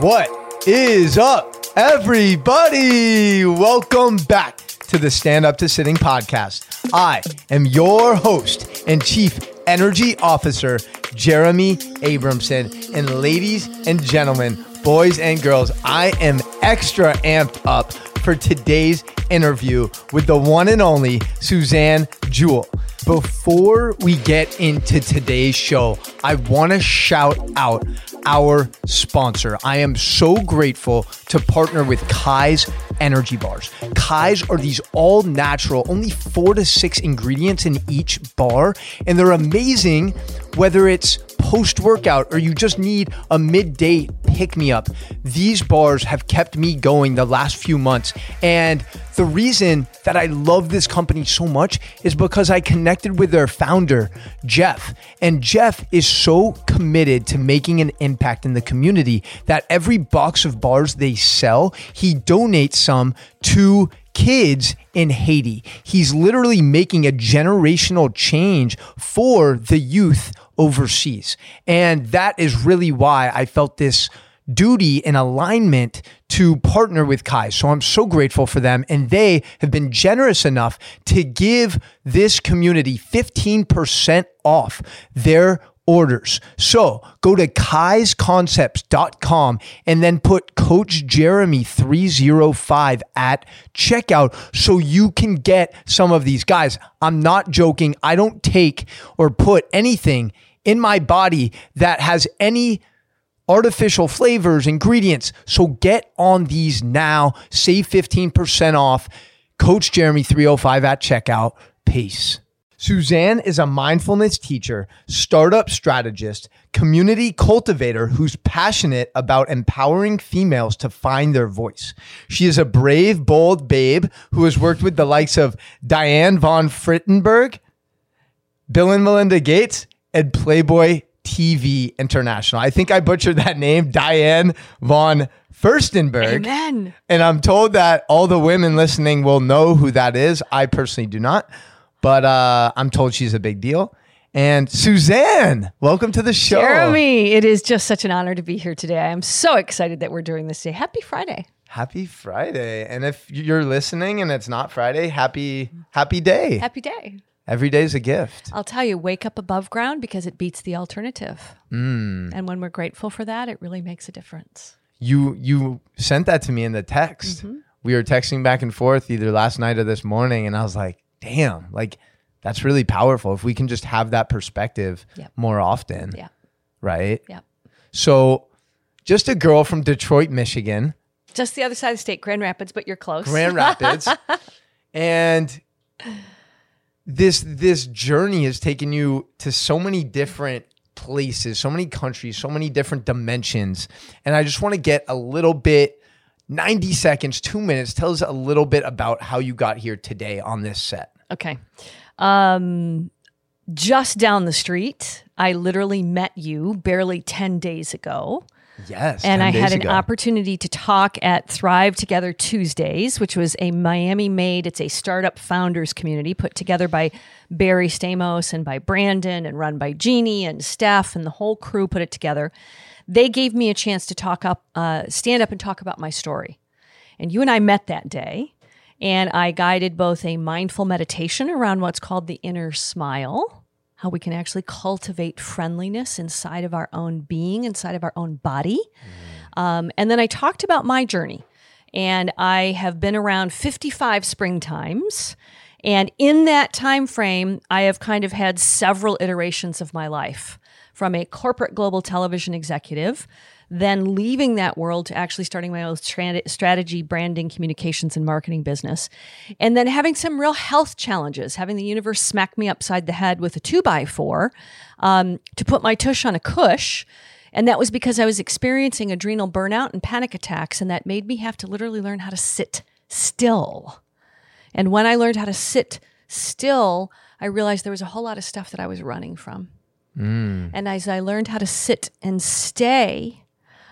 What is up, everybody? Welcome back to the Stand Up to Sitting podcast. I am your host and chief energy officer, Jeremy Abramson. And ladies and gentlemen, boys and girls, I am extra amped up for today's interview with the one and only Suzanne Jewell. Before we get into today's show, I want to shout out our sponsor. I am so grateful to partner with Kai's energy bars. Kai's are these all natural, only four to six ingredients in each bar, and they're amazing whether it's post workout or you just need a midday pick me up. These bars have kept me going the last few months. And the reason that I love this company so much is because I connected with their founder, Jeff. And Jeff is so committed to making an impact in the community that every box of bars they sell, he donates some to kids in Haiti. He's literally making a generational change for the youth overseas. And that is really why I felt this duty and alignment to partner with Kai. So I'm so grateful for them. And they have been generous enough to give this community 15% off their orders. So go to kaisconcepts.com and then put Coach Jeremy 305 at checkout so you can get some of these guys. I'm not joking. I don't take or put anything in my body that has any artificial flavors, ingredients. So get on these now. Save 15% off. Coach Jeremy 305 at checkout. Peace. Suzanne is a mindfulness teacher, startup strategist, community cultivator who's passionate about empowering females to find their voice. She is a brave, bold babe who has worked with the likes of Diane von Frittenberg, Bill and Melinda Gates, and Playboy TV International. I think I butchered that name, Diane von Furstenberg. Amen. And I'm told that all the women listening will know who that is. I personally do not, but uh, I'm told she's a big deal. And Suzanne, welcome to the show. Jeremy, it is just such an honor to be here today. I'm so excited that we're doing this today. Happy Friday. Happy Friday. And if you're listening and it's not Friday, happy happy day. Happy day. Every day is a gift. I'll tell you, wake up above ground because it beats the alternative. Mm. And when we're grateful for that, it really makes a difference. You you sent that to me in the text. Mm-hmm. We were texting back and forth either last night or this morning, and I was like, "Damn, like that's really powerful. If we can just have that perspective Yep. more often, Yeah. right?" Yeah. So, just a girl from Detroit, Michigan, Just the other side of the state, Grand Rapids, but you're close. Grand Rapids, and this this journey has taken you to so many different places, so many countries, so many different dimensions. And I just want to get a little bit 90 seconds, 2 minutes tell us a little bit about how you got here today on this set. Okay. Um, just down the street, I literally met you barely 10 days ago. Yes. and 10 I had an ago. opportunity to talk at Thrive Together Tuesdays, which was a Miami made, it's a startup founders community put together by Barry Stamos and by Brandon and run by Jeannie and Steph and the whole crew put it together. They gave me a chance to talk up, uh, stand up and talk about my story. And you and I met that day, and I guided both a mindful meditation around what's called the inner smile, how we can actually cultivate friendliness inside of our own being, inside of our own body. Um, and then I talked about my journey. And I have been around 55 springtimes. And in that time frame, I have kind of had several iterations of my life from a corporate global television executive, then leaving that world to actually starting my own strat- strategy, branding, communications, and marketing business. And then having some real health challenges, having the universe smack me upside the head with a two by four um, to put my tush on a cush. And that was because I was experiencing adrenal burnout and panic attacks, and that made me have to literally learn how to sit still. And when I learned how to sit still, I realized there was a whole lot of stuff that I was running from. And as I learned how to sit and stay,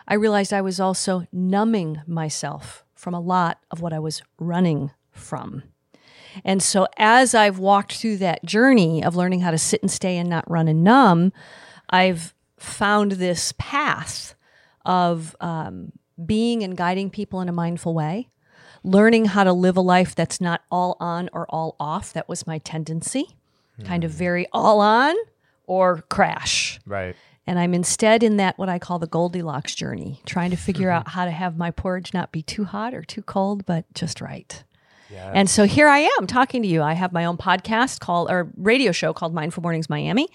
I realized I was also numbing myself from a lot of what I was running from. And so, as I've walked through that journey of learning how to sit and stay and not run and numb, I've found this path of um, being and guiding people in a mindful way, learning how to live a life that's not all on or all off. That was my tendency, kind of very all on or crash. Right. And I'm instead in that what I call the Goldilocks journey, trying to figure out how to have my porridge not be too hot or too cold, but just right. Yeah. And so here I am talking to you. I have my own podcast called or radio show called Mindful Mornings Miami.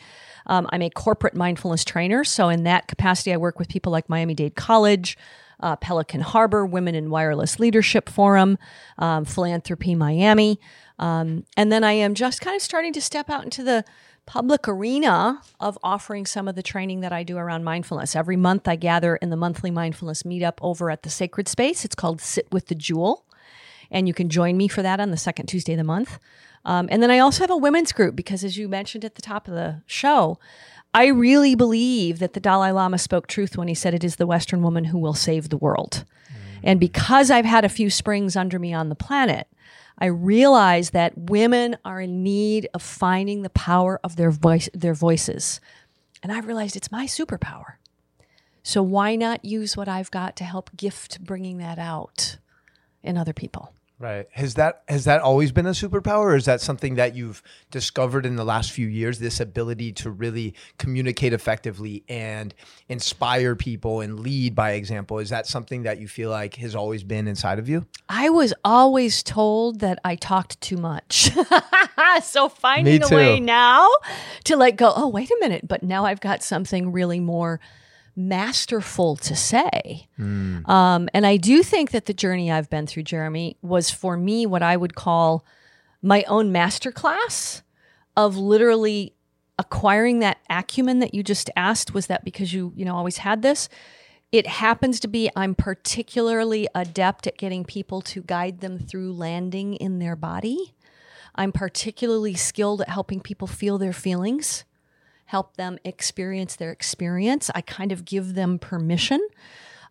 Um, I'm a corporate mindfulness trainer. So in that capacity, I work with people like Miami Dade College, uh, Pelican Harbor, Women in Wireless Leadership Forum, um, Philanthropy Miami. Um, and then I am just kind of starting to step out into the public arena of offering some of the training that I do around mindfulness. Every month, I gather in the monthly mindfulness meetup over at the Sacred Space. It's called Sit with the Jewel. And you can join me for that on the second Tuesday of the month. Um, and then I also have a women's group because, as you mentioned at the top of the show, I really believe that the Dalai Lama spoke truth when he said it is the Western woman who will save the world. And because I've had a few springs under me on the planet, I realized that women are in need of finding the power of their voice, their voices. And I've realized it's my superpower. So why not use what I've got to help gift bringing that out in other people? Right. Has that has that always been a superpower or is that something that you've discovered in the last few years this ability to really communicate effectively and inspire people and lead by example is that something that you feel like has always been inside of you? I was always told that I talked too much. so finding a way now to like go, oh, wait a minute, but now I've got something really more masterful to say. Um, and I do think that the journey I've been through, Jeremy, was for me what I would call my own masterclass of literally acquiring that acumen that you just asked. Was that because you, you know, always had this? It happens to be I'm particularly adept at getting people to guide them through landing in their body. I'm particularly skilled at helping people feel their feelings, help them experience their experience. I kind of give them permission.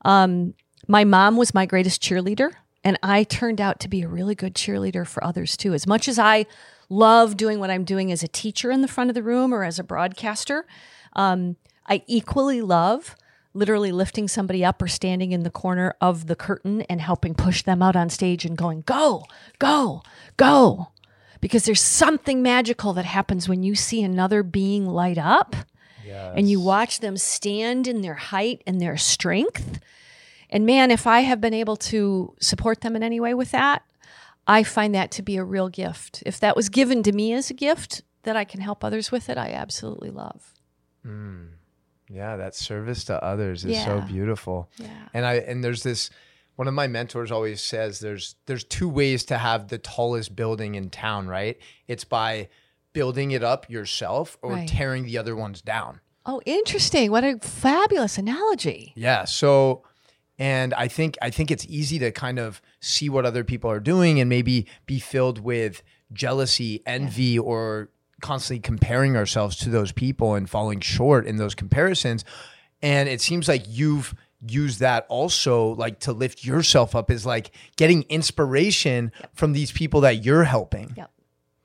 Um, my mom was my greatest cheerleader, and I turned out to be a really good cheerleader for others too. As much as I love doing what I'm doing as a teacher in the front of the room or as a broadcaster, um, I equally love literally lifting somebody up or standing in the corner of the curtain and helping push them out on stage and going, go, go, go. Because there's something magical that happens when you see another being light up and you watch them stand in their height and their strength. And man, if I have been able to support them in any way with that, I find that to be a real gift. If that was given to me as a gift that I can help others with it, I absolutely love. Mm. Yeah, that service to others is so beautiful. Yeah. And I and there's this one of my mentors always says there's there's two ways to have the tallest building in town, right? It's by building it up yourself or Right. tearing the other ones down. Oh, interesting. What a fabulous analogy. Yeah. So and I think I think it's easy to kind of see what other people are doing and maybe be filled with jealousy, envy, or constantly comparing ourselves to those people and falling short in those comparisons. And it seems like you've used that also like to lift yourself up is like getting inspiration from these people that you're helping. Yep.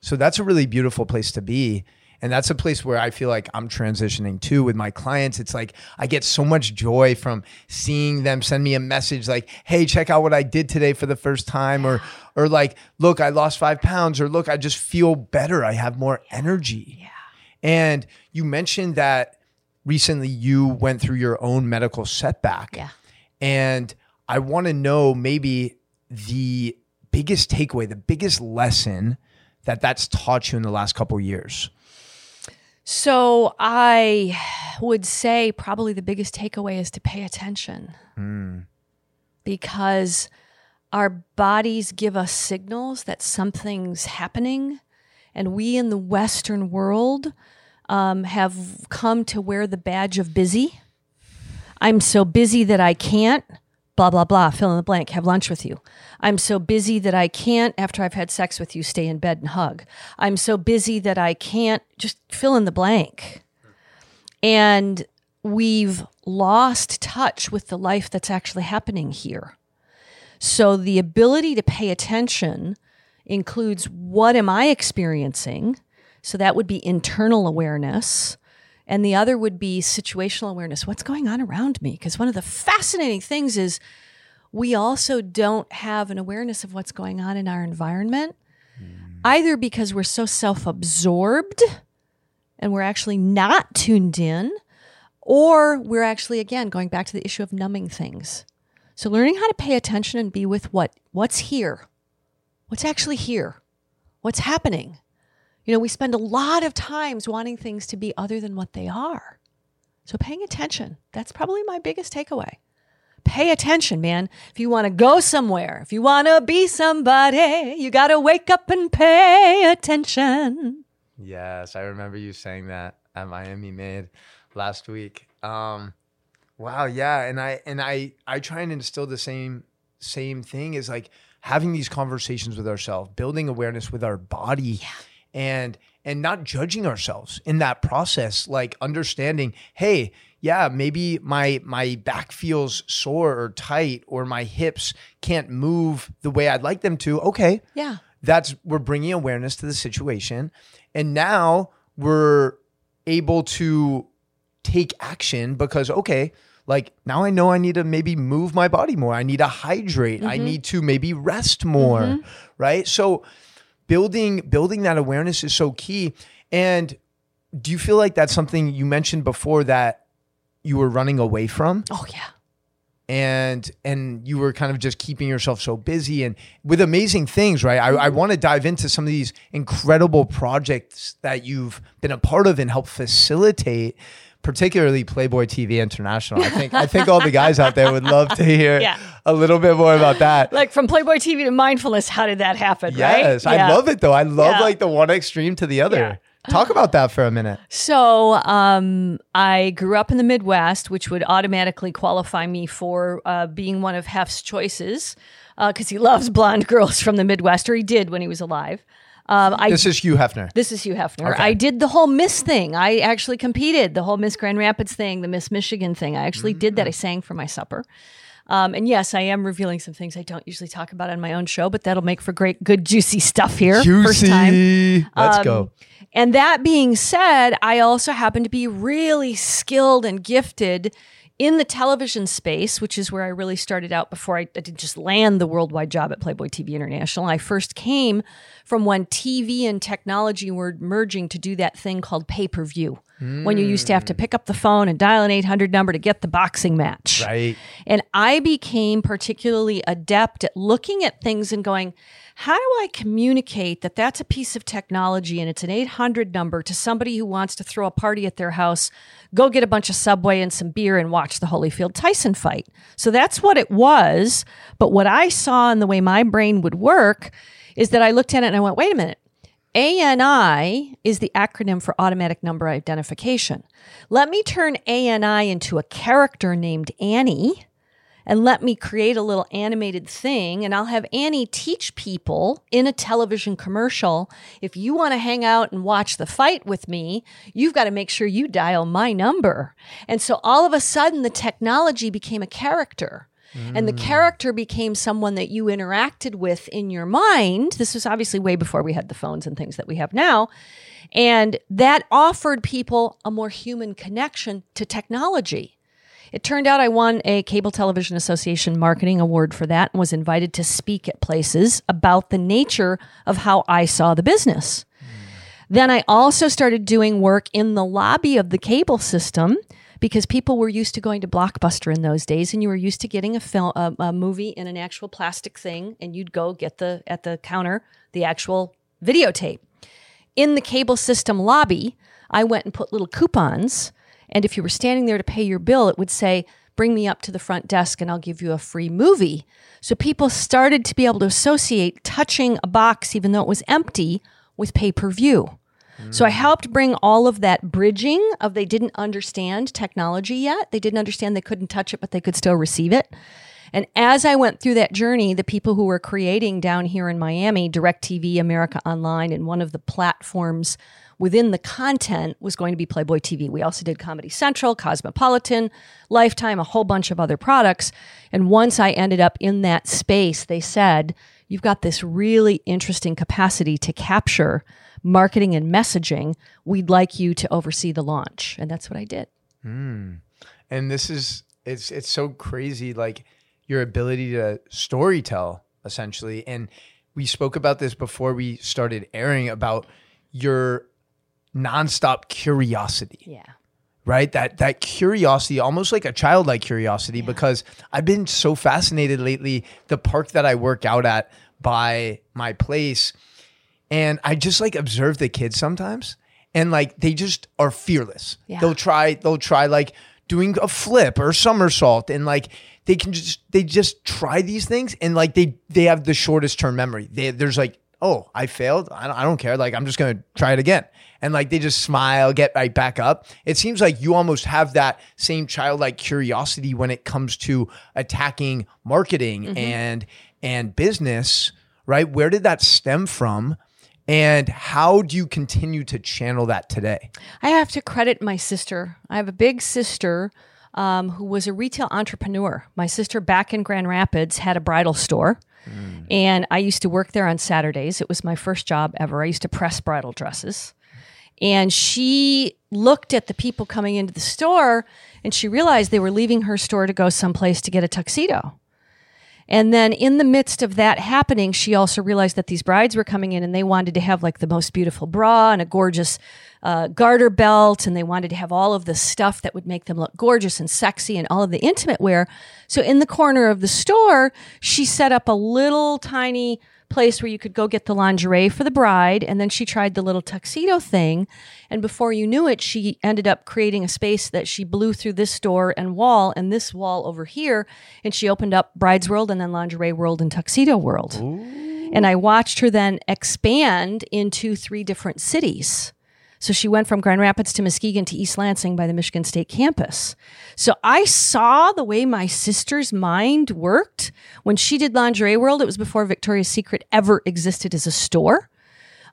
So that's a really beautiful place to be. And that's a place where I feel like I'm transitioning to with my clients. It's like I get so much joy from seeing them send me a message like, hey, check out what I did today for the first time. Or or like, look, I lost five pounds, or look, I just feel better. I have more energy. Yeah. And you mentioned that recently you went through your own medical setback. Yeah. And I want to know maybe the biggest takeaway, the biggest lesson that that's taught you in the last couple years. So I would say probably the biggest takeaway is to pay attention hmm. because our bodies give us signals that something's happening. And we in the Western world um, have come to wear the badge of busy. I'm so busy that I can't, blah, blah, blah, fill in the blank, have lunch with you. I'm so busy that I can't, after I've had sex with you, stay in bed and hug. I'm so busy that I can't, just fill in the blank. And we've lost touch with the life that's actually happening here. So the ability to pay attention includes what am I experiencing? So that would be internal awareness. And the other would be situational awareness. What's going on around me? Because one of the fascinating things is we also don't have an awareness of what's going on in our environment, hmm. either because we're so self absorbed and we're actually not tuned in, or we're actually, again, going back to the issue of numbing things. So learning how to pay attention and be with what what's here. What's actually here? What's happening? You know, we spend a lot of times wanting things to be other than what they are. So paying attention, that's probably my biggest takeaway. Pay attention, man. If you want to go somewhere, if you want to be somebody, you got to wake up and pay attention. Yes, I remember you saying that at Miami Made last week. Um, wow, yeah, and I and I I try and instill the same same thing is like having these conversations with ourselves, building awareness with our body, and and not judging ourselves in that process, like understanding, hey, yeah, maybe my my back feels sore or tight, or my hips can't move the way I'd like them to. Okay, Yeah. that's we're bringing awareness to the situation. And now we're able to take action because okay like now i know i need to maybe move my body more. I need to hydrate. I mm-hmm. need to maybe rest more mm-hmm. right? So building building that awareness is so key and do you feel like that's something you mentioned before that you were running away from Oh yeah. and and you were kind of just keeping yourself so busy and with amazing things right i, I Mm-hmm. want to dive into some of these incredible projects that you've been a part of and help facilitate particularly playboy tv international i think i think all the guys out there would love to hear Yeah. a little bit more about that Like from Playboy TV to mindfulness, how did that happen? yes right? i love it though i love Yeah. like the one extreme to the other talk about that for a minute So, um, I grew up in the Midwest, which would automatically qualify me for uh, being one of Hef's choices because he loves blonde girls from the Midwest, or he did when he was alive. Um, I this is hugh hefner This is Hugh Hefner. Okay. I did the whole Miss thing. I actually competed, the whole Miss Grand Rapids thing, the Miss Michigan thing. I actually did Mm. that. I sang for my supper. Um, and yes, I am revealing some things I don't usually talk about on my own show, but that'll make for great, good, juicy stuff here. First time. juicy let's Um, go And that being said, I also happen to be really skilled and gifted in the television space, which is where I really started out before I, I did just land the worldwide job at Playboy TV International. I first came from when TV and technology were merging to do that thing called pay per view, when you used to have to pick up the phone and dial an 800 number to get the boxing match. right And I became particularly adept at looking at things and going, how do I communicate that that's a piece of technology and it's an 800 number to somebody who wants to throw a party at their house, go get a bunch of Subway and some beer and watch the Holyfield Tyson fight? So that's what it was. But what I saw in the way my brain would work is that I looked at it and I went, wait a minute. ANI is the acronym for automatic number identification. Let me turn ANI into a character named Annie and let me create a little animated thing and I'll have Annie teach people in a television commercial if you want to hang out and watch the fight with me, you've got to make sure you dial my number. And so all of a sudden the technology became a character. And the mm. character became someone that you interacted with in your mind. This was obviously way before we had the phones and things that we have now. And that offered people a more human connection to technology. It turned out I won a Cable Television Association marketing award for that and was invited to speak at places about the nature of how I saw the business. Mm. Then I also started doing work in the lobby of the cable system because people were used to going to Blockbuster in those days, and you were used to getting a film, a, a movie in an actual plastic thing, and you'd go get the at the counter the actual videotape. In the cable system lobby, I went and put little coupons, and if you were standing there to pay your bill, it would say, "Bring me up to the front desk, and I'll give you a free movie." So people started to be able to associate touching a box, even though it was empty, with pay per view. So I helped bring all of that bridging of they didn't understand technology yet. They didn't understand they couldn't touch it, but they could still receive it. And as I went through that journey, the people who were creating down here in Miami, DirecTV, America Online, and one of the platforms within the content was going to be Playboy TV. We also did Comedy Central, Cosmopolitan, Lifetime, a whole bunch of other products. And once I ended up in that space, they said, You've got this really interesting capacity to capture marketing and messaging. We'd like you to oversee the launch. And that's what I did. Hmm. and this is it's it's so crazy like your ability to storytell essentially and we spoke about this before we started airing about your nonstop curiosity Yeah. right that that curiosity almost like a childlike curiosity because i've been so fascinated lately the park that i work out at by my place and i just like observe the kids sometimes and like they just are fearless. Yeah. they'll try they'll try like doing a flip or somersault and like they can just they just try these things and like they they have the shortest term memory. They, there's like oh i failed? I don't, I don't care. Like i'm just gonna try it again. And like they just smile get right back up. It seems like you almost have that same childlike curiosity when it comes to attacking marketing mm-hmm. and and business right? Where did that stem from and how do you continue to channel that today I have to credit my sister. I have a big sister um, who was a retail entrepreneur. My sister back in Grand Rapids had a bridal store. And I used to work there on Saturdays. It was my first job ever. I used to press bridal dresses. And she looked at the people coming into the store and she realized they were leaving her store to go someplace to get a tuxedo. And then in the midst of that happening, she also realized that these brides were coming in and they wanted to have like the most beautiful bra and a gorgeous uh, garter belt. And they wanted to have all of the stuff that would make them look gorgeous and sexy and all of the intimate wear. So in the corner of the store, she set up a little tiny place where you could go get the lingerie for the bride. And then she tried the little tuxedo thing. And before you knew it, she ended up creating a space that she blew through this door and wall and this wall over here. And she opened up Bride's World and then Lingerie World and Tuxedo World. And I watched her then expand into three different cities. So she went from Grand Rapids to Muskegon to East Lansing by the Michigan State campus. So I saw the way my sister's mind worked when she did Lingerie World. It was before Victoria's Secret ever existed as a store.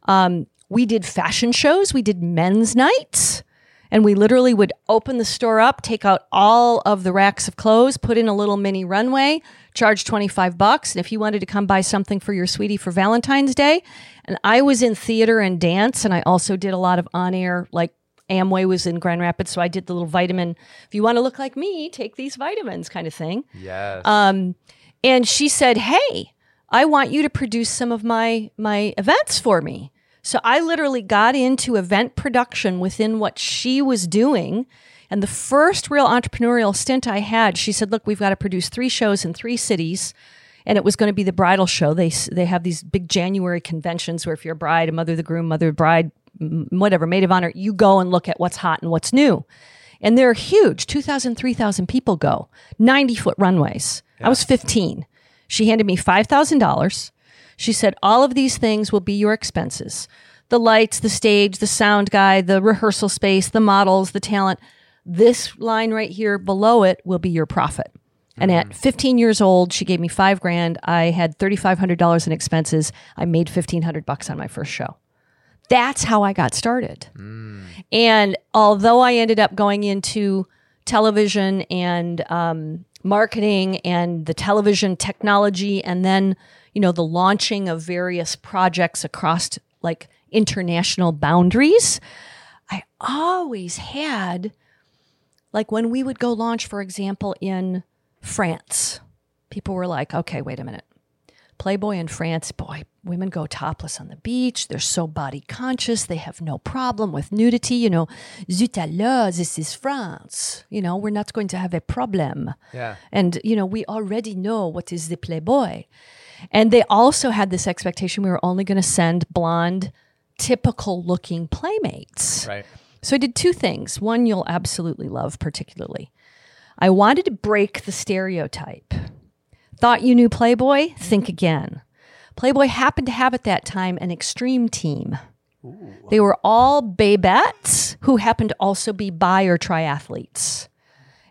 Um, we did fashion shows, we did men's nights, and we literally would open the store up, take out all of the racks of clothes, put in a little mini runway, charge 25 bucks. And if you wanted to come buy something for your sweetie for Valentine's Day, and I was in theater and dance, and I also did a lot of on air, like Amway was in Grand Rapids, so I did the little vitamin. If you want to look like me, take these vitamins kind of thing. yes Um, and she said, "Hey, I want you to produce some of my my events for me." So I literally got into event production within what she was doing. And the first real entrepreneurial stint I had, she said, "Look, we've got to produce three shows in three cities." And it was going to be the bridal show. They they have these big January conventions where if you're a bride, a mother of the groom, mother of the bride, whatever, maid of honor, you go and look at what's hot and what's new. And they're huge 2,000, 3,000 people go, 90 foot runways. I was 15. She handed me $5,000. She said, All of these things will be your expenses the lights, the stage, the sound guy, the rehearsal space, the models, the talent. This line right here below it will be your profit. And at 15 years old, she gave me five grand. I had $3,500 in expenses. I made 1500 bucks on my first show. That's how I got started. And although I ended up going into television and um, marketing and the television technology, and then you know the launching of various projects across like international boundaries, I always had like when we would go launch, for example, in France, people were like, "Okay, wait a minute." Playboy in France, boy, women go topless on the beach. They're so body conscious. They have no problem with nudity. You know, zut alors, this is France. You know, we're not going to have a problem. Yeah. And, you know, we already know what is the Playboy. And they also had this expectation we were only going to send blonde, typical looking playmates. right So I did two things. One you'll absolutely love, particularly. I wanted to break the stereotype. Thought you knew Playboy? Think again. Playboy happened to have at that time an extreme team. They were all babettes who happened to also be bi or triathletes.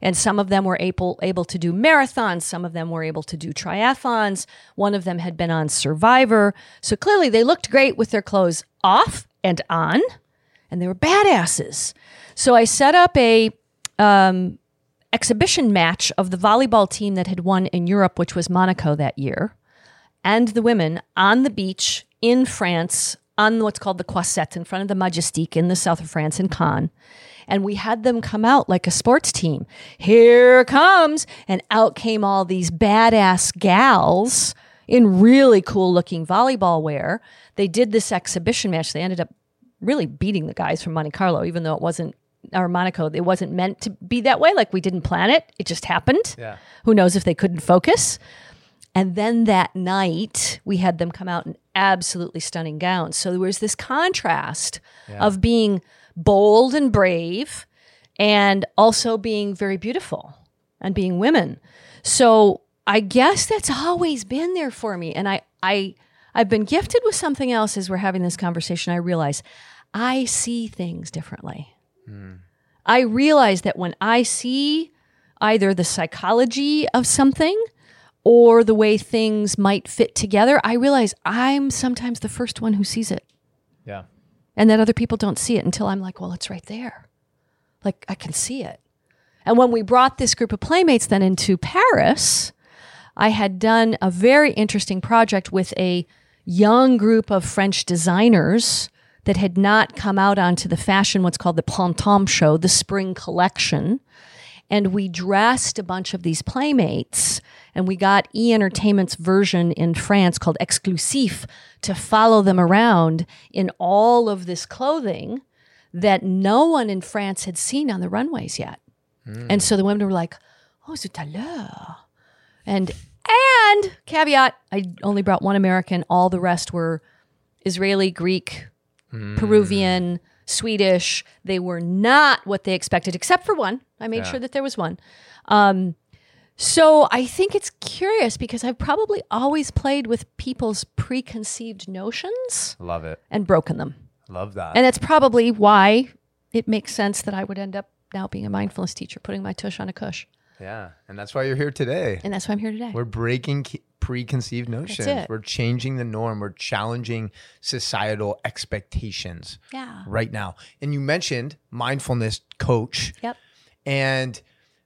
And some of them were able, able to do marathons. Some of them were able to do triathlons. One of them had been on Survivor. So clearly they looked great with their clothes off and on, and they were badasses. So I set up a um, exhibition match of the volleyball team that had won in Europe, which was Monaco that year, and the women on the beach in France on what's called the Croisette in front of the Majestic in the south of France in Cannes. And we had them come out like a sports team. Here comes. And out came all these badass gals in really cool looking volleyball wear. They did this exhibition match. They ended up really beating the guys from Monte Carlo, even though it wasn't or Monaco. It wasn't meant to be that way. Like we didn't plan it. It just happened. Yeah. Who knows if they couldn't focus? And then that night, we had them come out in absolutely stunning gowns. So there was this contrast Yeah. of being bold and brave and also being very beautiful and being women. So I guess that's always been there for me. And I, I, I've been gifted with something else as we're having this conversation. I realize I see things differently. I realize that when I see either the psychology of something or the way things might fit together, I realize I'm sometimes the first one who sees it Yeah. and that other people don't see it until I'm like, well, it's right there. Like I can see it. And when we brought this group of playmates then into Paris, I had done a very interesting project with a young group of French designers that had not come out onto the fashion, what's called the Printemps show, the spring collection. And we dressed a bunch of these playmates, and we got E Entertainment's version in France called Exclusif to follow them around in all of this clothing that no one in France had seen on the runways yet. Hmm. And so the women were like, "Oh, c'est à l'heure." And and caveat, I only brought one American. All the rest were Israeli, Greek, Peruvian, Swedish. They were not what they expected, except for one. I made Yeah. sure that there was one. Um, so I think it's curious because I've probably always played with people's preconceived notions Love it. and broken them. Love that. And that's probably why it makes sense that I would end up now being a mindfulness teacher, putting my tush on a cush. yeah. And that's why you're here today. And that's why I'm here today. We're breaking preconceived notions. We're changing the norm. We're challenging societal expectations yeah. right now. And you mentioned mindfulness coach. Yep. And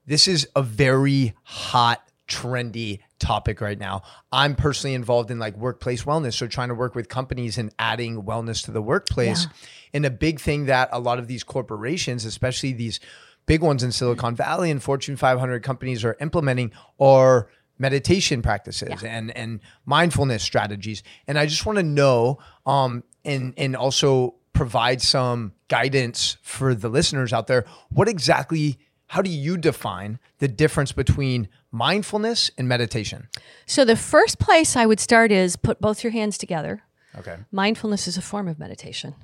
this is a very hot, trendy topic right now. I'm personally involved in like workplace wellness. So trying to work with companies and adding wellness to the workplace. And a big thing that a lot of these corporations, especially these big ones in Silicon Valley and Fortune 500 companies are implementing are meditation practices and and mindfulness strategies. And I just want to know um and and also provide some guidance for the listeners out there. What exactly how do you define the difference between mindfulness and meditation? So the first place I would start is put both your hands together. Okay. Mindfulness is a form of meditation.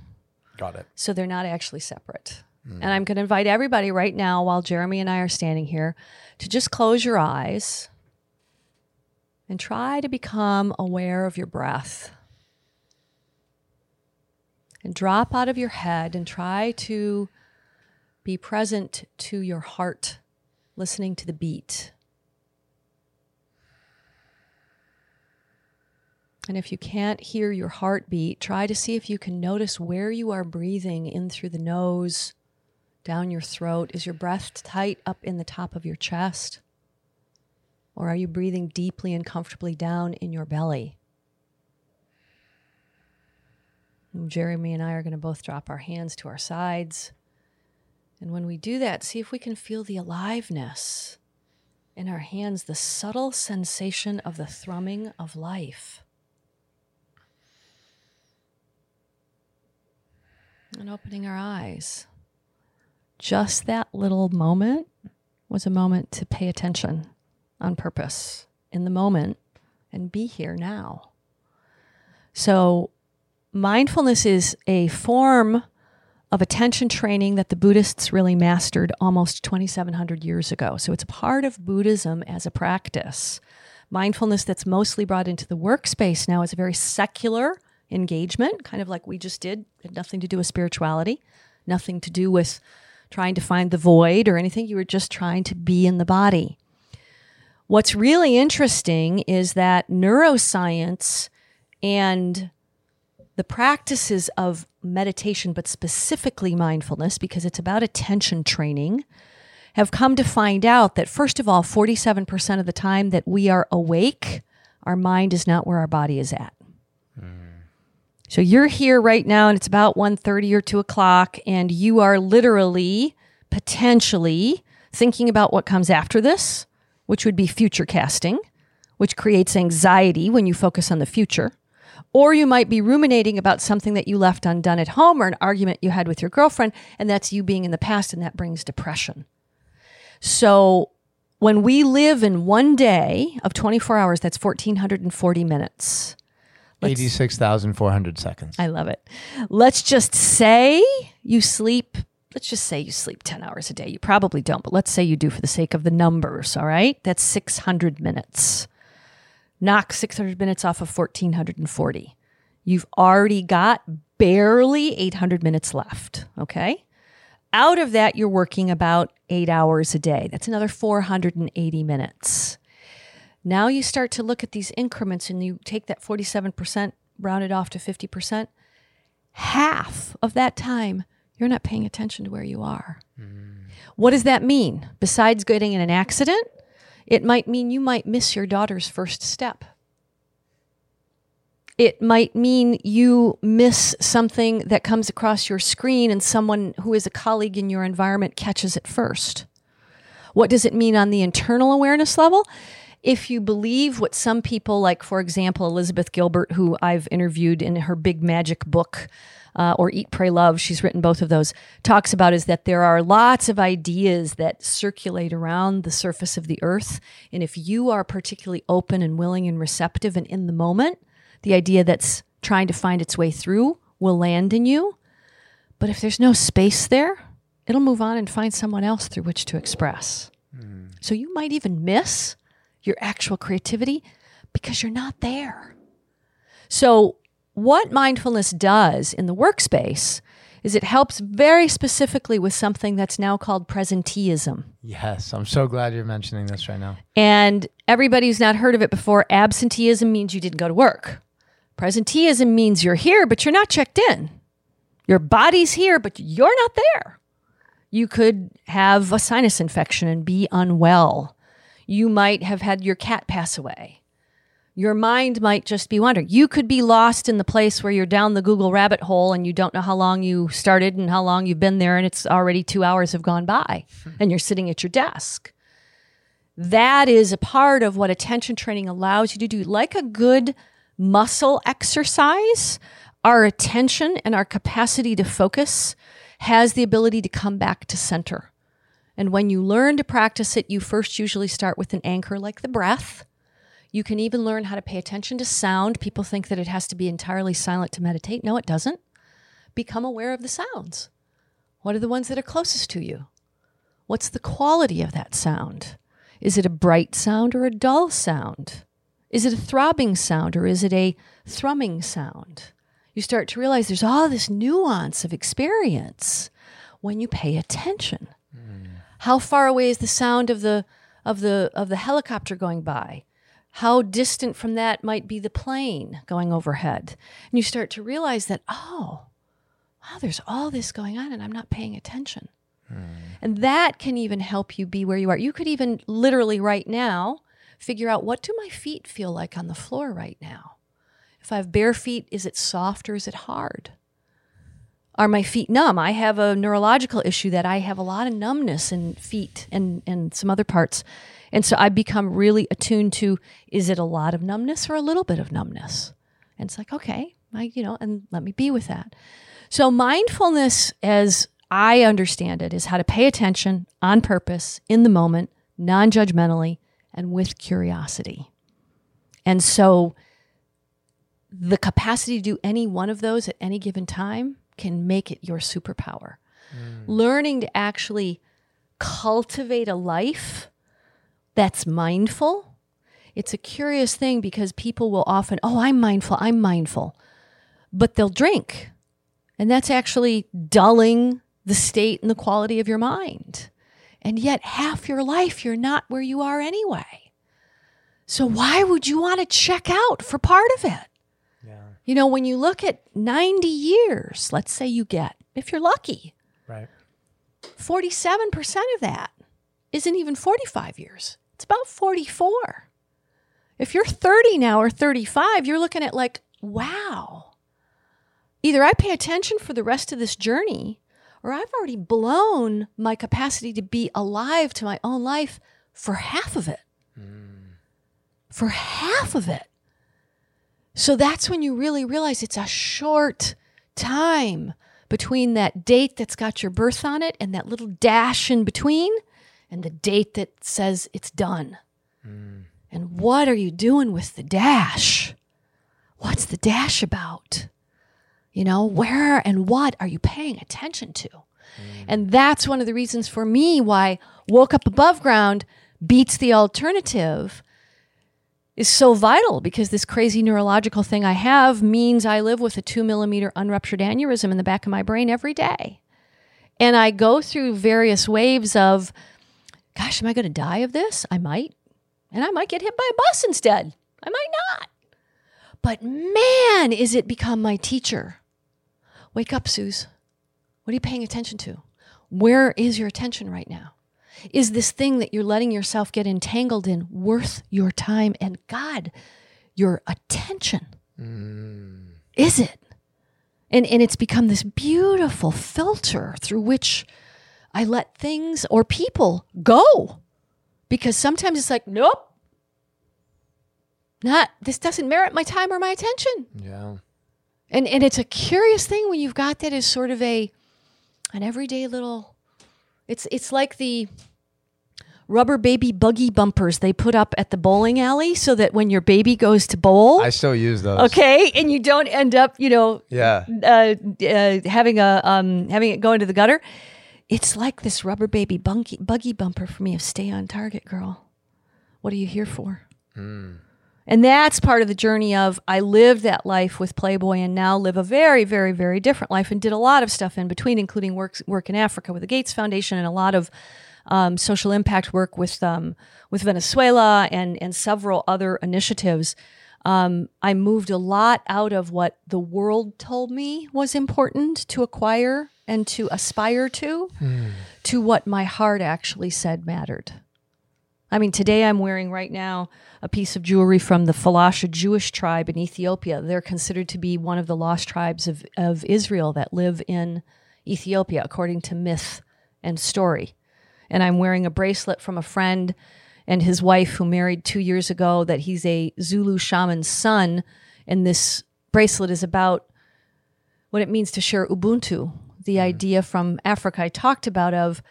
Got it. So they're not actually separate. And I'm going to invite everybody right now, while Jeremy and I are standing here, to just close your eyes and try to become aware of your breath. And drop out of your head and try to be present to your heart, listening to the beat. And if you can't hear your heartbeat, try to see if you can notice where you are breathing in through the nose, down your throat. Is your breath tight up in the top of your chest? Or are you breathing deeply and comfortably down in your belly? Jeremy and I are going to both drop our hands to our sides. And when we do that, see if we can feel the aliveness in our hands, the subtle sensation of the thrumming of life. and opening our eyes. Just that little moment was a moment to pay attention on purpose in the moment and be here now. So, mindfulness is a form of attention training that the Buddhists really mastered almost 2,700 years ago. So, it's part of Buddhism as a practice. Mindfulness that's mostly brought into the workspace now is a very secular engagement, kind of like we just did, had nothing to do with spirituality, nothing to do with trying to find the void or anything. You were just trying to be in the body. What's really interesting is that neuroscience and the practices of meditation, but specifically mindfulness, because it's about attention training, have come to find out that, first of all, 47% of the time that we are awake, our mind is not where our body is at. Hmm. So you're here right now and it's about 1.30 or 2 o'clock and you are literally, potentially thinking about what comes after this, which would be future casting, which creates anxiety when you focus on the future. Or you might be ruminating about something that you left undone at home or an argument you had with your girlfriend, and that's you being in the past, and that brings depression. So when we live in one day of 24 hours, that's 1,440 minutes. 86,400 seconds. I love it. Let's just say you sleep, let's just say you sleep 10 hours a day. You probably don't, but let's say you do for the sake of the numbers, all right? That's 600 minutes. Knock 600 minutes off of 1440. You've already got barely 800 minutes left, okay? Out of that, you're working about eight hours a day. That's another 480 minutes. Now you start to look at these increments and you take that 47%, round it off to 50%. Half of that time, you're not paying attention to where you are. Mm. What does that mean? Besides getting in an accident, it might mean you might miss your daughter's first step. It might mean you miss something that comes across your screen and someone who is a colleague in your environment catches it first. What does it mean on the internal awareness level? If you believe what some people, like for example, Elizabeth Gilbert, who I've interviewed in her big magic book, uh, or Eat, Pray, Love, she's written both of those, talks about is that there are lots of ideas that circulate around the surface of the earth. And if you are particularly open and willing and receptive and in the moment, the idea that's trying to find its way through will land in you. But if there's no space there, it'll move on and find someone else through which to express. So you might even miss your actual creativity because you're not there. So, what mindfulness does in the workspace is it helps very specifically with something that's now called presenteeism. Yes, I'm so glad you're mentioning this right now. And everybody who's not heard of it before, absenteeism means you didn't go to work. Presenteeism means you're here, but you're not checked in. Your body's here, but you're not there. You could have a sinus infection and be unwell. You might have had your cat pass away. Your mind might just be wandering. You could be lost in the place where you're down the Google rabbit hole and you don't know how long you started and how long you've been there, and it's already two hours have gone by hmm. and you're sitting at your desk that is a part of what attention training allows you to do. Like a good muscle exercise, our attention and our capacity to focus has the ability to come back to center. And when you learn to practice it, you first usually start with an anchor like the breath. You can even learn how to pay attention to sound. People think that it has to be entirely silent to meditate. No, it doesn't. Become aware of the sounds. What are the ones that are closest to you? What's the quality of that sound? Is it a bright sound or a dull sound? Is it a throbbing sound or is it a thrumming sound? You start to realize there's all this nuance of experience when you pay attention. Hmm. How far away is the sound of the of the of the helicopter going by? How distant from that might be the plane going overhead? And you start to realize that oh, wow, there's all this going on and I'm not paying attention. Hmm. And that can even help you be where you are. You could even literally right now figure out what do my feet feel like on the floor right now? If I have bare feet, is it soft or is it hard? Are my feet numb? I have a neurological issue that I have a lot of numbness in feet and, and some other parts. And so I become really attuned to is it a lot of numbness or a little bit of numbness? And it's like, okay, I, you know, and let me be with that. So mindfulness, as I understand it, is how to pay attention on purpose, in the moment, non judgmentally, and with curiosity. And so the capacity to do any one of those at any given time can make it your superpower. Mm. Learning to actually cultivate a life that's mindful. It's a curious thing because people will often, oh, I'm mindful, I'm mindful, but they'll drink. And that's actually dulling the state and the quality of your mind. And yet, half your life, you're not where you are anyway. So, why would you want to check out for part of it? Yeah. You know, when you look at 90 years, let's say you get, if you're lucky, Right. 47% of that isn't even 45 years. It's about 44. If you're 30 now or 35, you're looking at like, wow, either I pay attention for the rest of this journey or I've already blown my capacity to be alive to my own life for half of it. Hmm. For half of it. So that's when you really realize it's a short time between that date that's got your birth on it and that little dash in between and the date that says it's done. Mm. And what are you doing with the dash? What's the dash about? You know, where and what are you paying attention to? Mm. And that's one of the reasons for me why woke up above ground beats the alternative is so vital because this crazy neurological thing I have means I live with a two millimeter unruptured aneurysm in the back of my brain every day. And I go through various waves of, gosh, am I going to die of this? I might. And I might get hit by a bus instead. I might not. But man, is it become my teacher. Wake up, Suze. What are you paying attention to? Where is your attention right now? Is this thing that you're letting yourself get entangled in worth your time and God, your attention? Mm. Is it? And, and it's become this beautiful filter through which I let things or people go. Because sometimes it's like, nope, not, this doesn't merit my time or my attention. Yeah. And and it's a curious thing when you've got that as sort of a an everyday little it's it's like the rubber baby buggy bumpers they put up at the bowling alley so that when your baby goes to bowl I still use those. okay and you don't end up you know Yeah. uh, uh, having a um, having it go into the gutter it's like this rubber baby bunky, buggy bumper for me of stay on target girl. What are you here for? And that's part of the journey of I lived that life with Playboy and now live a very, very, very different life and did a lot of stuff in between, including work, work in Africa with the Gates Foundation and a lot of um, social impact work with um, with Venezuela and and several other initiatives. Um, I moved a lot out of what the world told me was important to acquire and to aspire to, to what my heart actually said mattered. I mean, today I'm wearing right now a piece of jewelry from the Falasha Jewish tribe in Ethiopia. They're considered to be one of the lost tribes of, of Israel that live in Ethiopia, according to myth and story. And I'm wearing a bracelet from a friend and his wife who married two years ago that he's a Zulu shaman's son. And this bracelet is about what it means to share Ubuntu, the hmm. idea from Africa I talked about of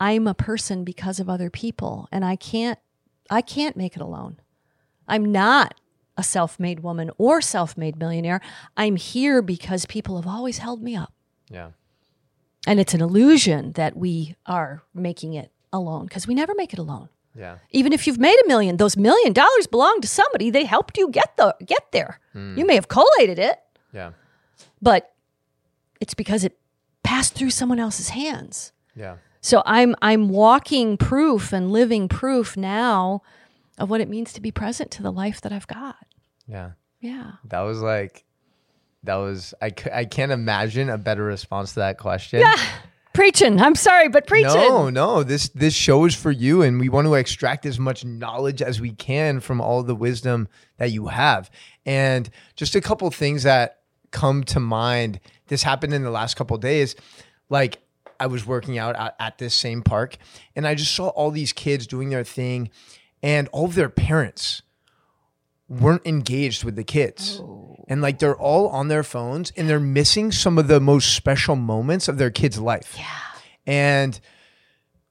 I'm a person because of other people and I can't I can't make it alone. I'm not a self-made woman or self-made millionaire. I'm here because people have always held me up. Yeah. And it's an illusion that we are making it alone because we never make it alone. Yeah. Even if you've made a million, those million dollars belong to somebody. They helped you get the get there. Hmm. You may have collated it, Yeah. but it's because it passed through someone else's hands. Yeah. So I'm I'm walking proof and living proof now of what it means to be present to the life that I've got. Yeah. Yeah. That was like, that was, I, I can't imagine a better response to that question. Preaching. I'm sorry, but preaching. No, no. This this show is for you, and we want to extract as much knowledge as we can from all the wisdom that you have. And just a couple things that come to mind. This happened in the last couple days. Like I was working out at, at this same park, and I just saw all these kids doing their thing, and all of their parents weren't engaged with the kids. Oh. And like they're all on their phones and they're missing some of the most special moments of their kids' life. Yeah. And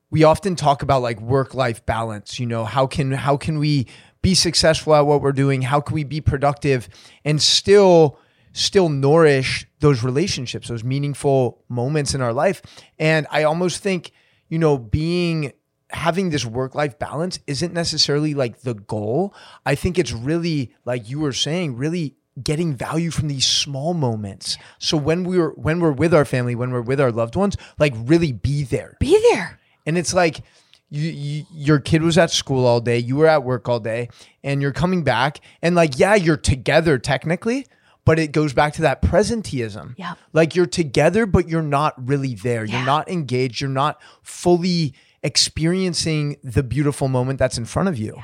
we often talk about like work life balance, you know, how can how can we be successful at what we're doing? How can we be productive and still still nourish those relationships, those meaningful moments in our life? And I almost think, you know, being having this work life balance isn't necessarily like the goal. I think it's really like you were saying, really getting value from these small moments. So when we're when we're with our family, when we're with our loved ones, like really be there. Be there. And it's like you, you your kid was at school all day, you were at work all day, and you're coming back and like yeah, you're together technically, but it goes back to that presenteeism. Yeah. Like you're together but you're not really there. Yeah. You're not engaged, you're not fully experiencing the beautiful moment that's in front of you. Yeah.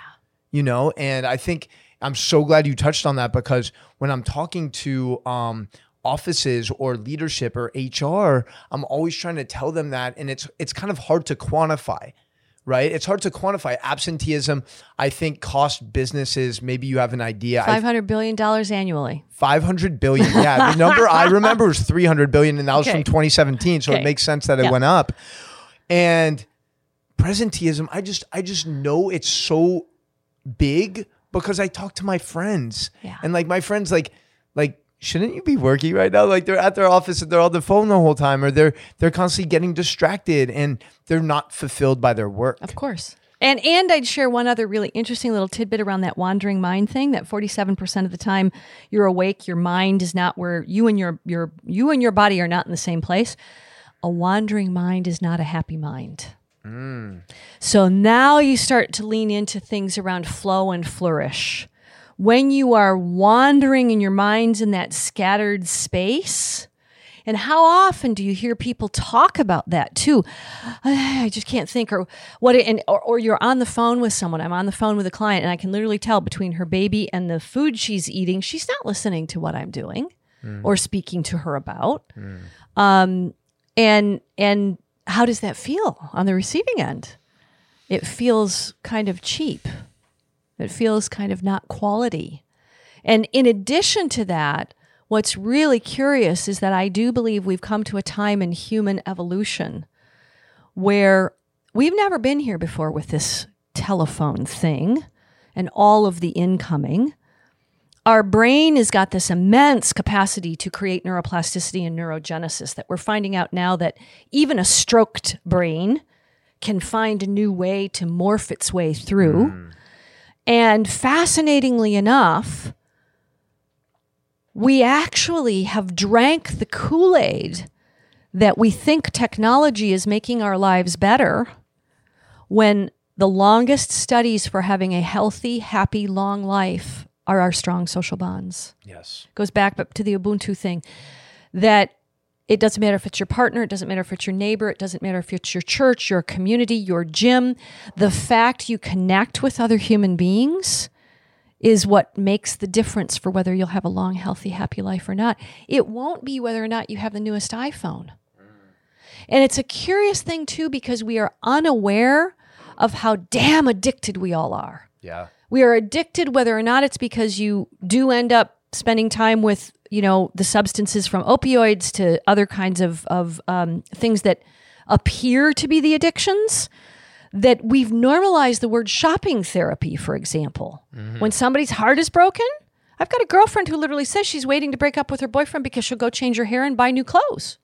You know, and I think I'm so glad you touched on that because when I'm talking to um offices or leadership or HR, I'm always trying to tell them that and it's it's kind of hard to quantify. Right? It's hard to quantify absenteeism. I think cost businesses, maybe you have an idea. $500 billion annually. 500 billion. Yeah, the number I remember was 300 billion, and that was Okay. from 2017. So Okay. it makes sense that it Yeah. went up. And presenteeism, I just, I just know it's so big because I talk to my friends, Yeah. and like my friends, like, like. Shouldn't you be working right now? Like they're at their office and they're on the phone the whole time, or they're they're constantly getting distracted and they're not fulfilled by their work. Of course. And and I'd share one other really interesting little tidbit around that wandering mind thing. That forty seven percent of the time you're awake, your mind is not where you and your your you and your body are not in the same place. A wandering mind is not a happy mind. Mm. So now you start to lean into things around flow and flourish. When you are wandering in your mind's in that scattered space, and how often do you hear people talk about that too? I just can't think, or what, it, and or, or you're on the phone with someone. I'm on the phone with a client, and I can literally tell between her baby and the food she's eating, she's not listening to what I'm doing mm. or speaking to her about. Mm. Um, and and how does that feel on the receiving end? It feels kind of cheap. It feels kind of not quality. And in addition to that, what's really curious is that I do believe we've come to a time in human evolution where we've never been here before with this telephone thing and all of the incoming. Our brain has got this immense capacity to create neuroplasticity and neurogenesis that we're finding out now that even a stroked brain can find a new way to morph its way through. Hmm. And fascinatingly enough, we actually have drank the Kool Aid that we think technology is making our lives better when the longest studies for having a healthy, happy, long life are our strong social bonds. Yes. goes back but to the ubuntu thing that it doesn't matter if it's your partner it doesn't matter if it's your neighbor it doesn't matter if it's your church your community your gym. The fact you connect with other human beings is what makes the difference for whether you'll have a long healthy happy life or not. It won't be whether or not you have the newest iphone. Mm. And it's a curious thing too because we are unaware of how damn addicted we all are. Yeah. We are addicted whether or not it's because you do end up spending time with you know the substances from opioids to other kinds of, of um, things that appear to be the addictions that we've normalized the word shopping therapy for example. When somebody's heart is broken i've got a girlfriend who literally says she's waiting to break up with her boyfriend because she'll go change her hair and buy new clothes.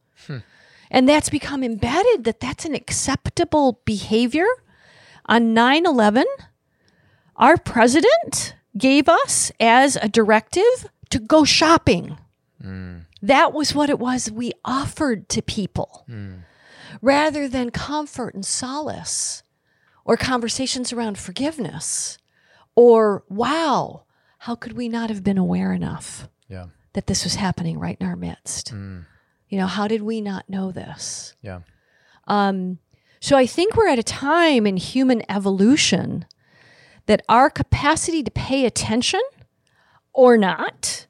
And that's become embedded that that's an acceptable behavior. On 9-11 our president gave us as a directive to go shopping. That was what it was we offered to people rather than comfort and solace or conversations around forgiveness or, wow, how could we not have been aware enough Yeah. that this was happening right in our midst? You know, how did we not know this? Yeah. Um, So I think we're at a time in human evolution that our capacity to pay attention or not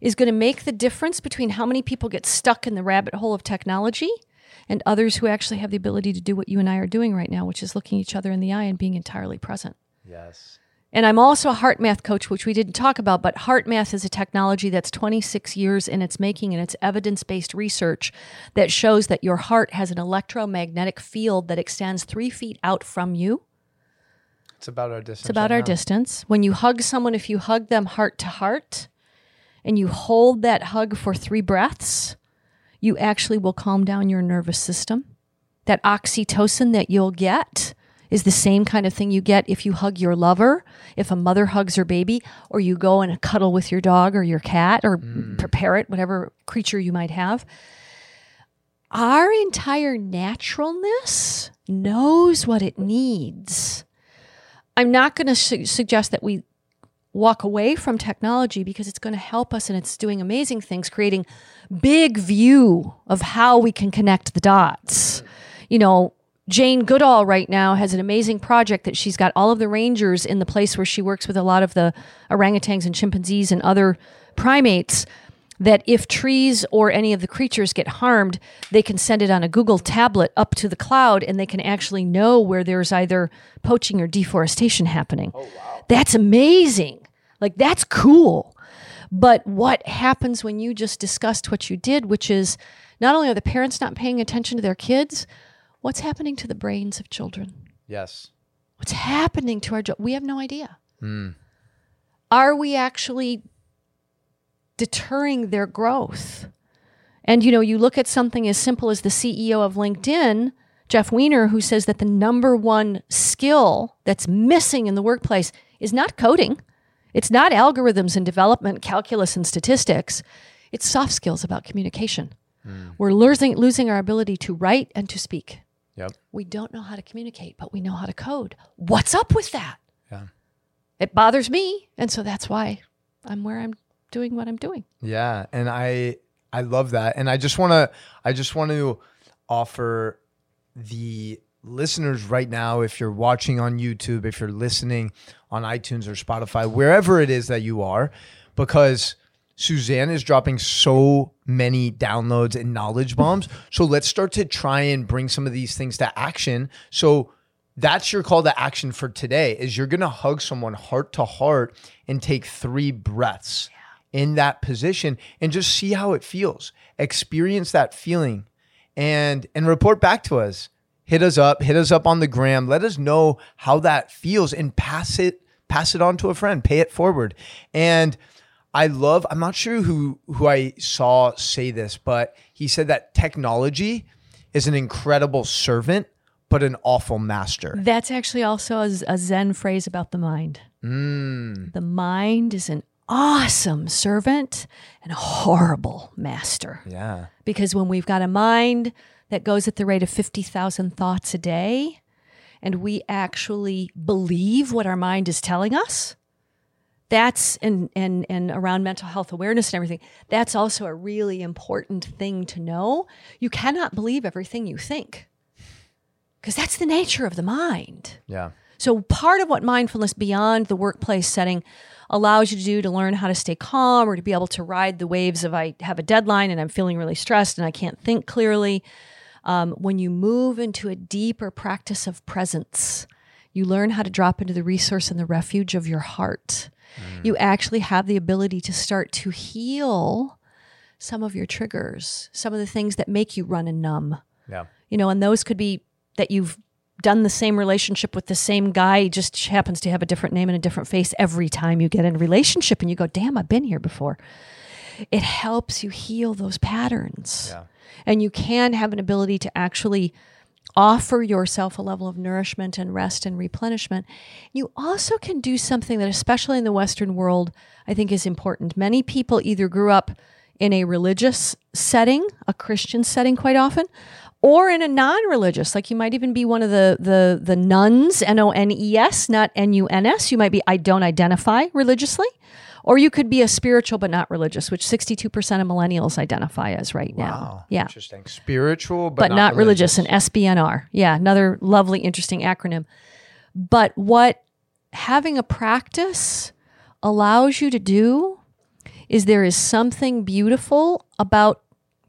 is going to make the difference between how many people get stuck in the rabbit hole of technology and others who actually have the ability to do what you and I are doing right now, which is looking each other in the eye and being entirely present. Yes. And I'm also a heart math coach, which we didn't talk about, but heart math is a technology that's 26 years in its making, and it's evidence based research that shows that your heart has an electromagnetic field that extends three feet out from you. It's about our distance. It's about right our now. distance. When you hug someone, if you hug them heart to heart and you hold that hug for three breaths, you actually will calm down your nervous system. That oxytocin that you'll get is the same kind of thing you get if you hug your lover, if a mother hugs her baby, or you go and cuddle with your dog or your cat or mm. prepare it, whatever creature you might have. Our entire naturalness knows what it needs. I'm not going to su- suggest that we walk away from technology because it's going to help us and it's doing amazing things, creating big view of how we can connect the dots. You know, Jane Goodall right now has an amazing project that she's got all of the rangers in the place where she works with a lot of the orangutans and chimpanzees and other primates that if trees or any of the creatures get harmed, they can send it on a Google tablet up to the cloud and they can actually know where there's either poaching or deforestation happening. Oh, wow. That's amazing. Like, that's cool. But what happens when you just discussed what you did, which is not only are the parents not paying attention to their kids, what's happening to the brains of children? Yes. What's happening to our jo- we have no idea. Mm. Are we actually deterring their growth? And you know, you look at something as simple as the CEO of LinkedIn, Jeff Weiner, who says that the number one skill that's missing in the workplace is not coding. It's not algorithms and development, calculus and statistics. It's soft skills about communication. Mm. We're losing losing our ability to write and to speak. Yep. We don't know how to communicate, but we know how to code. What's up with that? Yeah. It bothers me, and so that's why I'm where I'm doing what I'm doing. Yeah, and I I love that. And I just want to I just want to offer the listeners right now if you're watching on YouTube, if you're listening on iTunes or Spotify, wherever it is that you are because Suzanne is dropping so many downloads and knowledge bombs. So let's start to try and bring some of these things to action. So that's your call to action for today is you're going to hug someone heart to heart and take 3 breaths yeah. In that position and just see how it feels. Experience that feeling and and report back to us. Hit us up, hit us up on the gram. Let us know how that feels and pass it pass it on to a friend, pay it forward. And I love, I'm not sure who who I saw say this, but he said that technology is an incredible servant, but an awful master. That's actually also a, a Zen phrase about the mind. Mm. The mind is an awesome servant and a horrible master. Yeah. Because when we've got a mind that goes at the rate of 50,000 thoughts a day, and we actually believe what our mind is telling us, that's and and and around mental health awareness and everything that's also a really important thing to know you cannot believe everything you think because that's the nature of the mind yeah so part of what mindfulness beyond the workplace setting allows you to do to learn how to stay calm or to be able to ride the waves of i have a deadline and i'm feeling really stressed and i can't think clearly um, when you move into a deeper practice of presence you learn how to drop into the resource and the refuge of your heart Mm. You actually have the ability to start to heal some of your triggers, some of the things that make you run and numb. Yeah. You know, and those could be that you've done the same relationship with the same guy, he just happens to have a different name and a different face every time you get in a relationship and you go, damn, I've been here before. It helps you heal those patterns. Yeah. And you can have an ability to actually offer yourself a level of nourishment and rest and replenishment. You also can do something that, especially in the Western world, I think is important. Many people either grew up in a religious setting, a Christian setting quite often, or in a non-religious, like you might even be one of the the the nuns, N O N E S, not N U N S. You might be I don't identify religiously. Or you could be a spiritual but not religious, which 62% of millennials identify as right wow. now. Yeah. Interesting. Spiritual but, but not, not religious. religious, an SBNR. Yeah, another lovely, interesting acronym. But what having a practice allows you to do is there is something beautiful about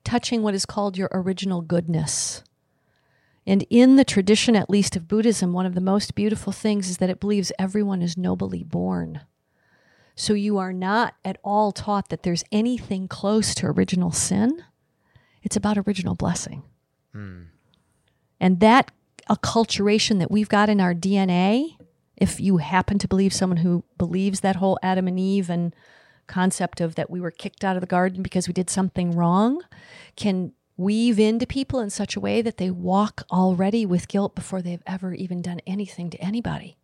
touching what is called your original goodness. And in the tradition, at least of Buddhism, one of the most beautiful things is that it believes everyone is nobly born. So you are not at all taught that there's anything close to original sin. It's about original blessing. Mm. And that acculturation that we've got in our DNA, if you happen to believe someone who believes that whole Adam and Eve and concept of that we were kicked out of the garden because we did something wrong, can weave into people in such a way that they walk already with guilt before they've ever even done anything to anybody.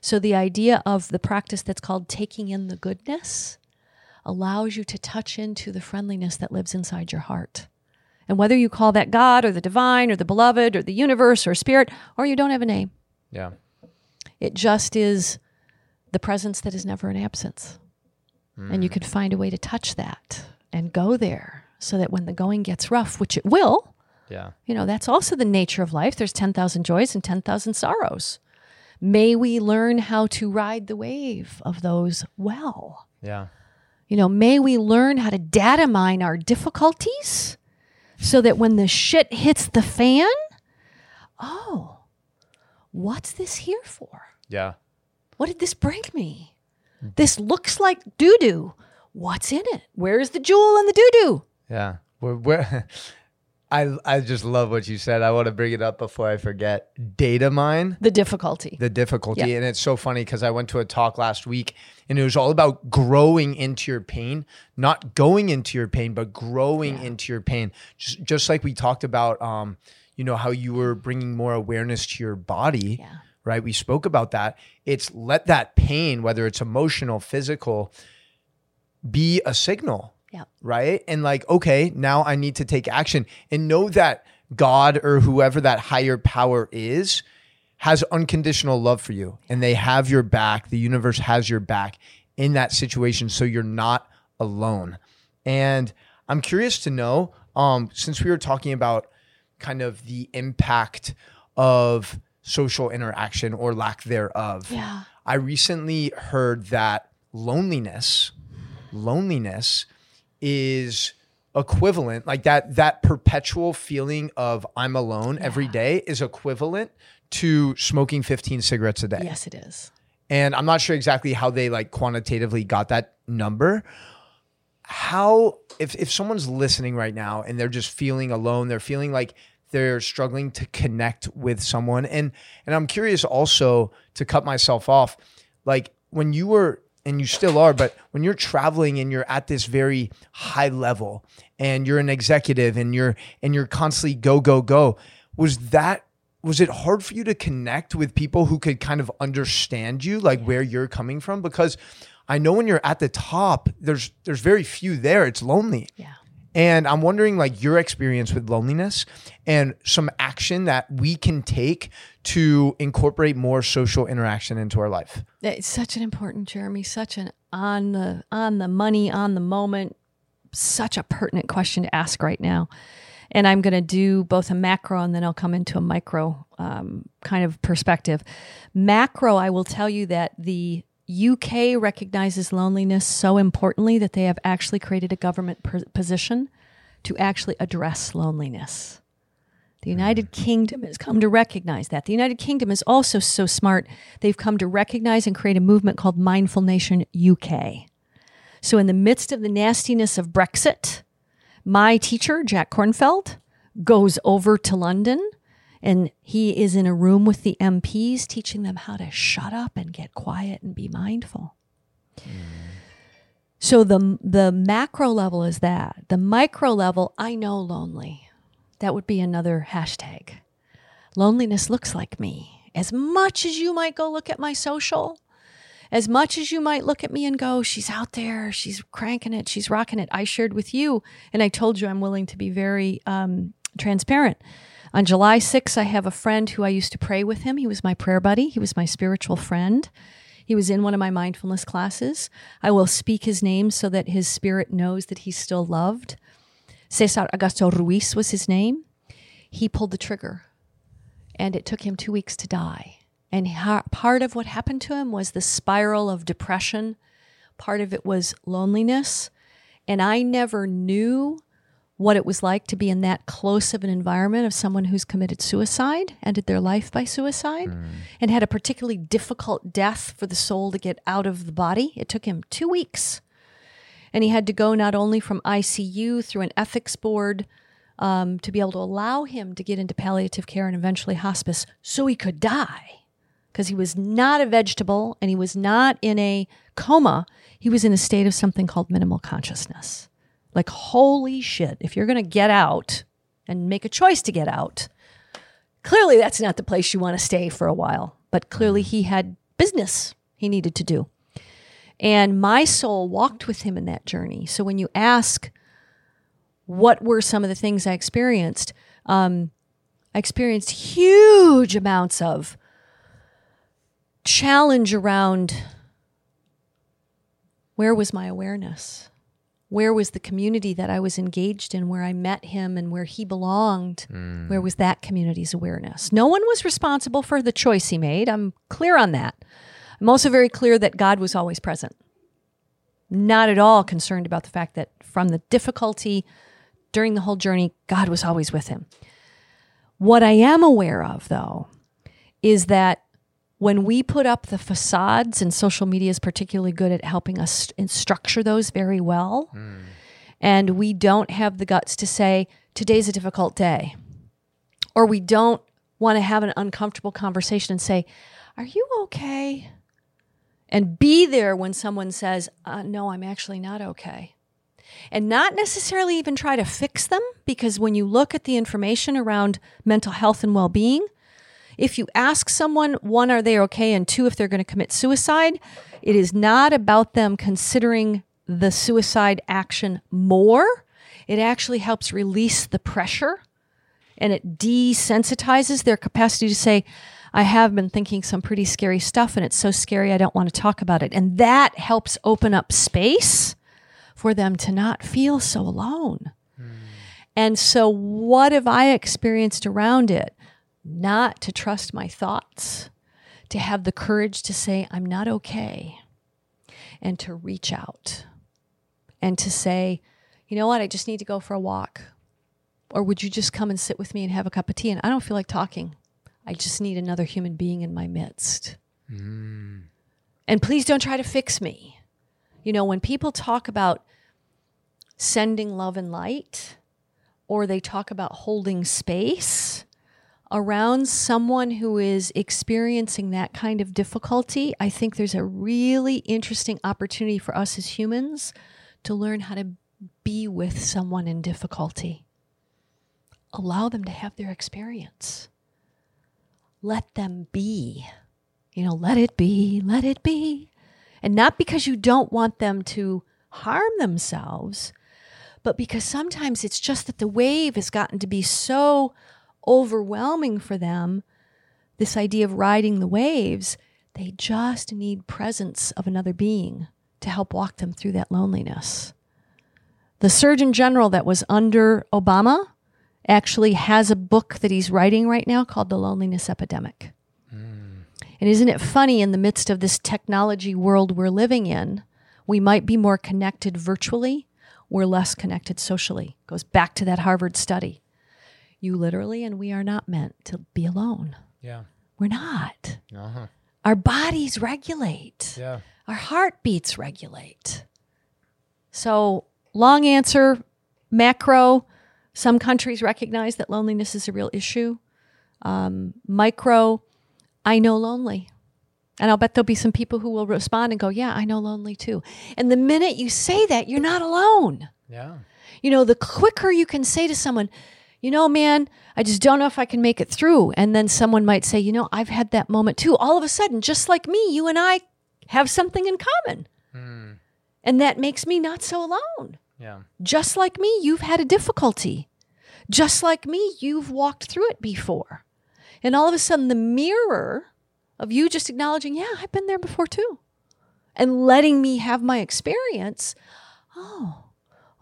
So the idea of the practice that's called taking in the goodness allows you to touch into the friendliness that lives inside your heart. And whether you call that God or the divine or the beloved or the universe or spirit, or you don't have a name. Yeah. It just is the presence that is never an absence. Mm. And you can find a way to touch that and go there so that when the going gets rough, which it will, yeah. You know, that's also the nature of life. There's 10,000 joys and 10,000 sorrows. May we learn how to ride the wave of those well. Yeah. You know, may we learn how to data mine our difficulties so that when the shit hits the fan, oh, what's this here for? Yeah. What did this bring me? This looks like doo doo. What's in it? Where's the jewel in the doo doo? Yeah. We're, we're I I just love what you said. I want to bring it up before I forget. Data mine The difficulty. the difficulty. Yeah. And it's so funny because I went to a talk last week and it was all about growing into your pain, not going into your pain, but growing into your pain. Just, just like we talked about, um, you know, how you were bringing more awareness to your body, Yeah. Right? We spoke about that. It's let that pain, whether it's emotional, physical, be a signal yeah. right? And like, okay, now I need to take action and know that God or whoever that higher power is has unconditional love for you and they have your back. The universe has your back in that situation. So you're not alone. And I'm curious to know, um, since we were talking about kind of the impact of social interaction or lack thereof. Yeah. I recently heard that loneliness, loneliness is equivalent like that that perpetual feeling of I'm alone every day is equivalent to smoking 15 cigarettes a day. Yes, it is. And I'm not sure exactly how they like quantitatively got that number. How if if someone's listening right now and they're just feeling alone, they're feeling like they're struggling to connect with someone. And and I'm curious also to cut myself off like when you were and you still are but when you're traveling and you're at this very high level and you're an executive and you're and you're constantly go go go was that was it hard for you to connect with people who could kind of understand you like where you're coming from? Because i know when you're at the top there's there's very few there. It's lonely. Yeah. And i'm wondering like your experience with loneliness and some action that we can take to incorporate more social interaction into our life It's such an important, Jeremy, such an on the on the money, on the moment, such a pertinent question to ask right now. And I'm going to do both a macro and then I'll come into a micro um, kind of perspective. Macro, I will tell you that the UK recognizes loneliness so importantly that they have actually created a government per- position to actually address loneliness. The hmm. United Kingdom has come to recognize that. The United Kingdom is also so smart, they've come to recognize and create a movement called Mindful Nation UK. So, in the midst of the nastiness of Brexit, my teacher, Jack Kornfield, goes over to London and he is in a room with the MPs teaching them how to shut up and get quiet and be mindful. So the the macro level is that. The micro level, I know lonely. That would be another hashtag. Loneliness looks like me. As much as you might go look at my social, as much as you might look at me and go, she's out there, she's cranking it, she's rocking it. I shared with you, and I told you I'm willing to be very um, transparent. On July 6th, I have a friend who I used to pray with him. He was my prayer buddy, he was my spiritual friend. He was in one of my mindfulness classes. I will speak his name so that his spirit knows that he's still loved. Cesar Augusto Ruiz was his name. He pulled the trigger, and it took him two weeks to die. And ha- part of what happened to him was the spiral of depression. Part of it was loneliness. And I never knew what it was like to be in that close of an environment of someone who's committed suicide, ended their life by suicide, and had a particularly difficult death for the soul to get out of the body. It took him two weeks. And he had to go not only from ICU through an ethics board um, to be able to allow him to get into palliative care and eventually hospice so he could die because he was not a vegetable and he was not in a coma. He was in a state of something called minimal consciousness. Like, holy shit, if you're going to get out and make a choice to get out, clearly that's not the place you want to stay for a while. But clearly he had business he needed to do. And my soul walked with him in that journey. So when you ask, what were some of the things I experienced? Um, I experienced huge amounts of challenge around where was my awareness? Where was the community that I was engaged in, where I met him and where he belonged? Hmm. Where was that community's awareness? No one was responsible for the choice he made. I'm clear on that. I'm also very clear that God was always present. not at all concerned about the fact that from the difficulty during the whole journey, God was always with him. What I am aware of, though, is that when we put up the facades, and social media is particularly good at helping us structure those very well, mm. and we don't have the guts to say, today's a difficult day, or we don't want to have an uncomfortable conversation and say, Are you okay? And be there when someone says, uh, No, I'm actually not okay. And not necessarily even try to fix them, because when you look at the information around mental health and well being, if you ask someone, one, are they okay? And two, if they're going to commit suicide, it is not about them considering the suicide action more. It actually helps release the pressure and it desensitizes their capacity to say, I have been thinking some pretty scary stuff and it's so scary I don't want to talk about it. And that helps open up space for them to not feel so alone. Mm. And so, what have I experienced around it? Not to trust my thoughts, to have the courage to say, I'm not okay, and to reach out and to say, you know what, I just need to go for a walk. Or would you just come and sit with me and have a cup of tea? And I don't feel like talking. I just need another human being in my midst. Mm. And please don't try to fix me. You know, when people talk about sending love and light, or they talk about holding space, around someone who is experiencing that kind of difficulty, I think there's a really interesting opportunity for us as humans to learn how to be with someone in difficulty. Allow them to have their experience. Let them be. You know, let it be, let it be. And not because you don't want them to harm themselves, but because sometimes it's just that the wave has gotten to be so overwhelming for them, this idea of riding the waves, they just need presence of another being to help walk them through that loneliness. The Surgeon General that was under Obama actually has a book that he's writing right now called The Loneliness Epidemic. Mm. And isn't it funny in the midst of this technology world we're living in, we might be more connected virtually, we're less connected socially. Goes back to that Harvard study you literally and we are not meant to be alone. Yeah. We're not. Uh-huh. Our bodies regulate. Yeah. Our heartbeats regulate. So, long answer, macro, some countries recognize that loneliness is a real issue. Um, micro, I know lonely. And I'll bet there'll be some people who will respond and go, Yeah, I know lonely too. And the minute you say that, you're not alone. Yeah. You know, the quicker you can say to someone, you know, man, I just don't know if I can make it through. And then someone might say, you know, I've had that moment too. All of a sudden, just like me, you and I have something in common. Mm. And that makes me not so alone. Yeah. Just like me, you've had a difficulty. Just like me, you've walked through it before. And all of a sudden, the mirror of you just acknowledging, yeah, I've been there before too, and letting me have my experience. Oh,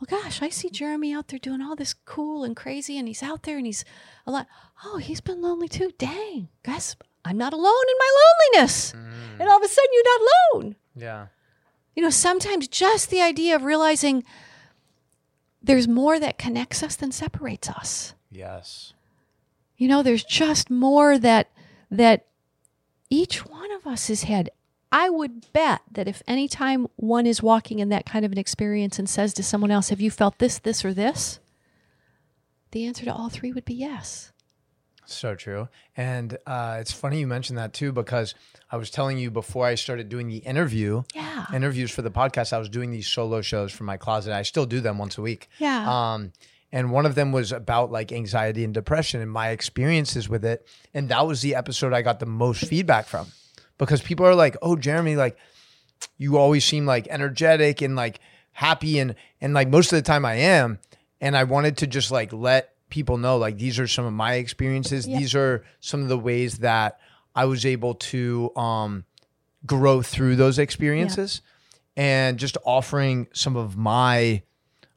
well, gosh, I see Jeremy out there doing all this cool and crazy, and he's out there and he's a lot. Oh, he's been lonely too. Dang, guess I'm not alone in my loneliness. Mm. And all of a sudden, you're not alone. Yeah. You know, sometimes just the idea of realizing there's more that connects us than separates us. Yes. You know, there's just more that that each one of us has had I would bet that if any time one is walking in that kind of an experience and says to someone else, Have you felt this, this, or this? The answer to all three would be yes. So true. And uh, it's funny you mentioned that too, because I was telling you before I started doing the interview, yeah. interviews for the podcast, I was doing these solo shows from my closet. I still do them once a week. Yeah. Um, and one of them was about like anxiety and depression and my experiences with it. And that was the episode I got the most feedback from because people are like, "Oh, Jeremy, like you always seem like energetic and like happy and and like most of the time I am." And I wanted to just like let people know like these are some of my experiences. Yeah. These are some of the ways that I was able to um grow through those experiences yeah. and just offering some of my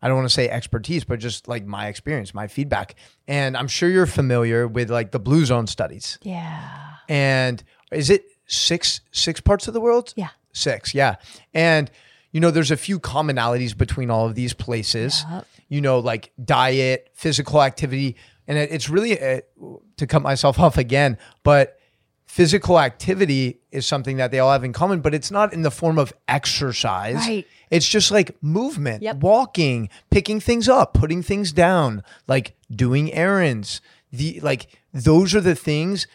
I don't want to say expertise, but just like my experience, my feedback. And I'm sure you're familiar with like the blue zone studies. Yeah. And is it six six parts of the world. Yeah, six. Yeah, and you know, there's a few commonalities between all of these places. You know, like diet, physical activity, and it, it's really uh, to cut myself off again, but physical activity is something that they all have in common, but it's not in the form of exercise. Right. It's just like movement, Yep. walking, picking things up, putting things down, like doing errands. The like those are the things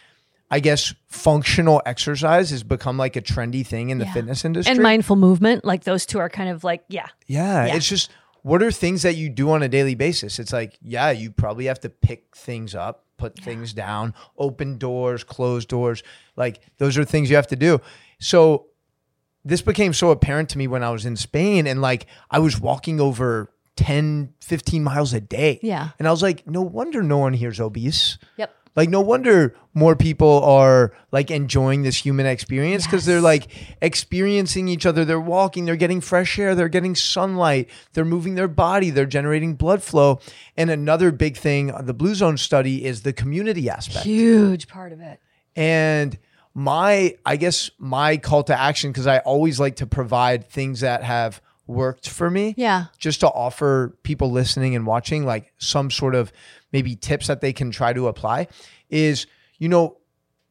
I guess functional exercise has become like a trendy thing in the Yeah. fitness industry. And mindful movement, like those two are kind of like, yeah. Yeah, Yeah. it's just what are things that you do on a daily basis? It's like, yeah, you probably have to pick things up, put things down, open doors, close doors. Like those are things you have to do. So this became so apparent to me when I was in Spain and like I was walking over 10, 15 miles a day. Yeah. And I was like, no wonder no one here's obese. Yep. Like no wonder more people are like enjoying this human experience because they're like experiencing each other. They're walking, they're getting fresh air, they're getting sunlight, they're moving their body, they're generating blood flow. And another big thing, uh, the Blue Zone study is the community aspect. Huge part of it. And my, I guess my call to action, because I always like to provide things that have worked for me Yeah. just to offer people listening and watching like some sort of maybe tips that they can try to apply is you know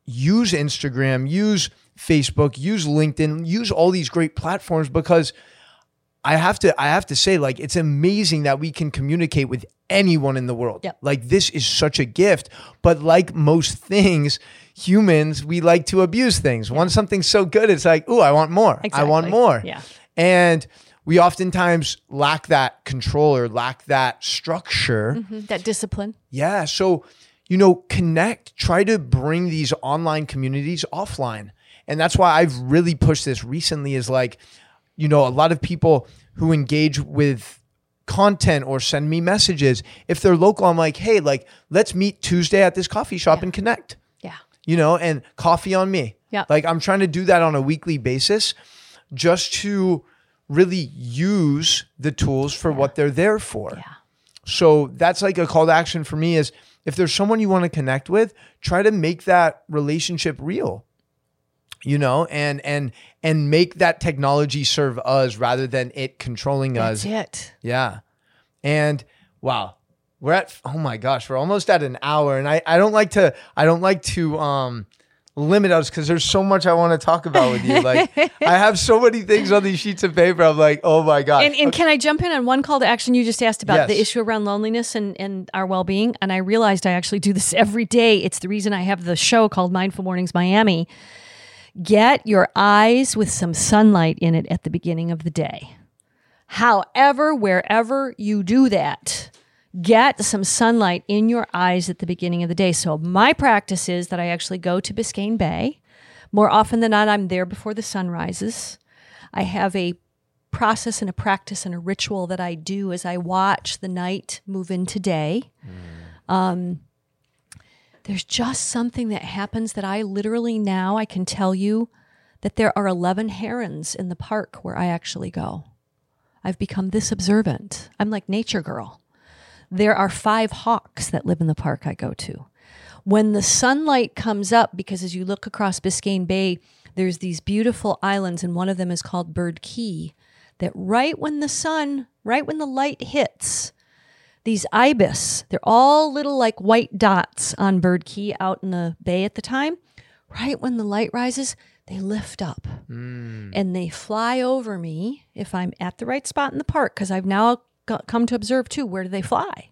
use Instagram, use Facebook, use LinkedIn, use all these great platforms because I have to I have to say like it's amazing that we can communicate with anyone in the world. Yep. Like this is such a gift, but like most things humans we like to abuse things. Once something's so good it's like, "Ooh, I want more. I want more." Yeah. And we oftentimes lack that control or lack that structure. Mhm. That discipline. Yeah. So, you know, connect, try to bring these online communities offline. And that's why I've really pushed this recently is like, you know, a lot of people who engage with content or send me messages, if they're local, I'm like, hey, like, let's meet Tuesday at this coffee shop and connect Yeah. you know, and coffee on me. Yeah. Like I'm trying to do that on a weekly basis just to really use the tools for what they're there for. Yeah. So that's like a call to action for me is if there's someone you want to connect with, try to make that relationship real. You know, and and and make that technology serve us rather than it controlling us. That's it. Yeah. And wow, we're at oh my gosh, we're almost at an hour. And I, I don't like to I don't like to um limit us because there's so much I want to talk about with you. Like I have so many things on these sheets of paper. I'm like, oh my god. And, and can I jump in on one call to action you just asked about the issue around loneliness and, and our well being? And I realized I actually do this every day. It's the reason I have the show called Mindful Mornings Miami. Get your eyes with some sunlight in it at the beginning of the day. However, wherever you do that, get some sunlight in your eyes at the beginning of the day. So, my practice is that I actually go to Biscayne Bay. More often than not, I'm there before the sun rises. I have a process and a practice and a ritual that I do as I watch the night move into day. Um, there's just something that happens that I literally now I can tell you that there are 11 herons in the park where I actually go. I've become this observant. I'm like nature girl. There are five hawks that live in the park I go to. When the sunlight comes up, because as you look across Biscayne Bay, there's these beautiful islands, and one of them is called Bird Key. That right when the sun, right when the light hits, these ibis, they're all little like white dots on Bird Key out in the bay at the time. Right when the light rises, they lift up hmm. and they fly over me if I'm at the right spot in the park because I've now come to observe too where do they fly?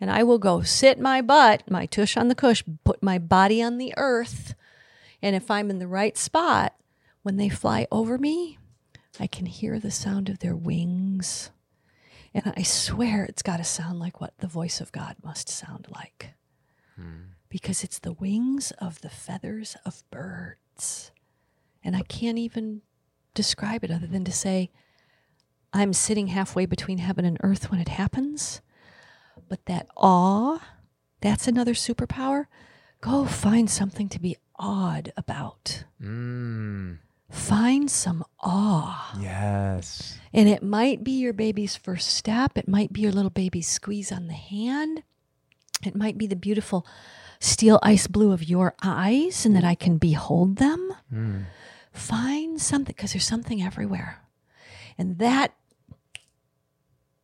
And I will go sit my butt, my tush on the cush, put my body on the earth. And if I'm in the right spot, when they fly over me, I can hear the sound of their wings. And I swear it's got to sound like what the voice of God must sound like. Hmm. Because it's the wings of the feathers of birds. And I can't even describe it other than to say, I'm sitting halfway between heaven and earth when it happens. But that awe, that's another superpower. Go find something to be awed about. Mm, Find some awe. yes. And it might be your baby's first step. It might be your little baby's squeeze on the hand. It might be the beautiful steel ice blue of your eyes and that I can behold them. Find something, because there's something everywhere. And that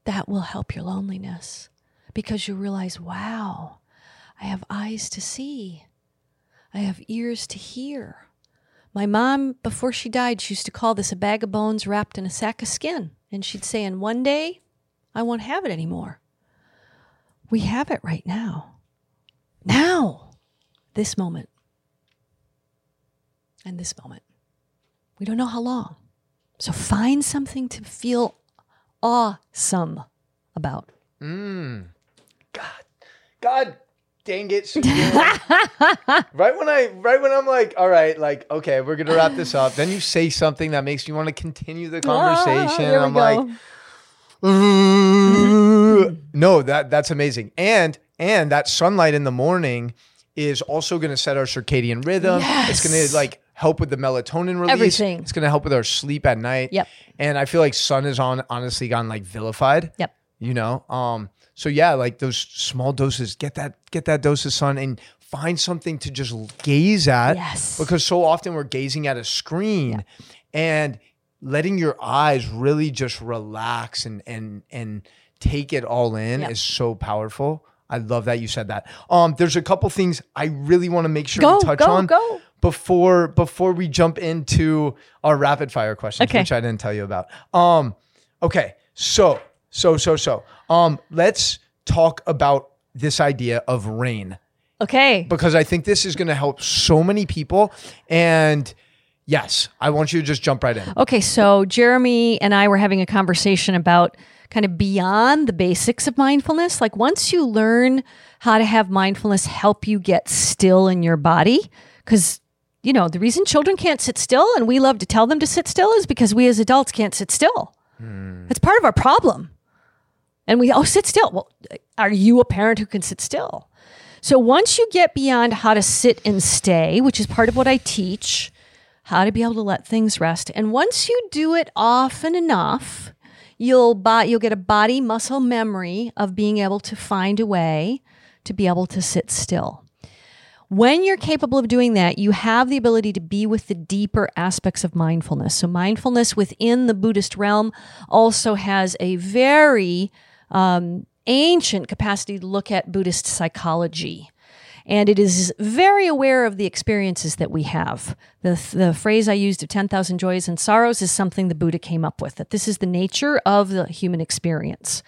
that will help your loneliness because you realize, wow, I have eyes to see. I have ears to hear. My mom, before she died, she used to call this a bag of bones wrapped in a sack of skin. And she'd say, and one day I won't have it anymore. We have it right now. Now, this moment, and this moment. We don't know how long. So find something to feel awesome about. God, God dang it, right when I, right when I'm like, all right, like, okay, we're gonna wrap this up. Then you say something that makes me want to continue the conversation. Ah, I'm go. like, no, that that's amazing. And and that sunlight in the morning is also going to set our circadian rhythm. It's going to like help with the melatonin release. Everything. It's going to help with our sleep at night. Yep. And I feel like sun is on honestly gone like vilified. Yep. You know. Um. So yeah, like those small doses. Get that. Get that dose of sun and find something to just gaze at. Yes. Because so often we're gazing at a screen, and letting your eyes really just relax and and and take it all in Yep. is so powerful. I love that you said that. Um, there's a couple things I really want to make sure Go, we touch go, on go. Before before we jump into our rapid fire questions, Okay. which I didn't tell you about. Um, okay, so so so so um, let's talk about this idea of rain Okay. because I think this is going to help so many people. And yes, I want you to just jump right in. Okay, so Jeremy and I were having a conversation about kind of beyond the basics of mindfulness. Like once you learn how to have mindfulness help you get still in your body, because you know, the reason children can't sit still and we love to tell them to sit still is because we as adults can't sit still. Hmm. It's part of our problem. And we, oh, sit still. Well, are you a parent who can sit still? So once you get beyond how to sit and stay, which is part of what I teach, how to be able to let things rest, and once you do it often enough, you'll bo- you'll get a body muscle memory of being able to find a way to be able to sit still. When you're capable of doing that, you have the ability to be with the deeper aspects of mindfulness. So, mindfulness within the Buddhist realm also has a very um, ancient capacity to look at Buddhist psychology. And it is very aware of the experiences that we have. The, the phrase I used of 10,000 joys and sorrows is something the Buddha came up with, that this is the nature of the human experience.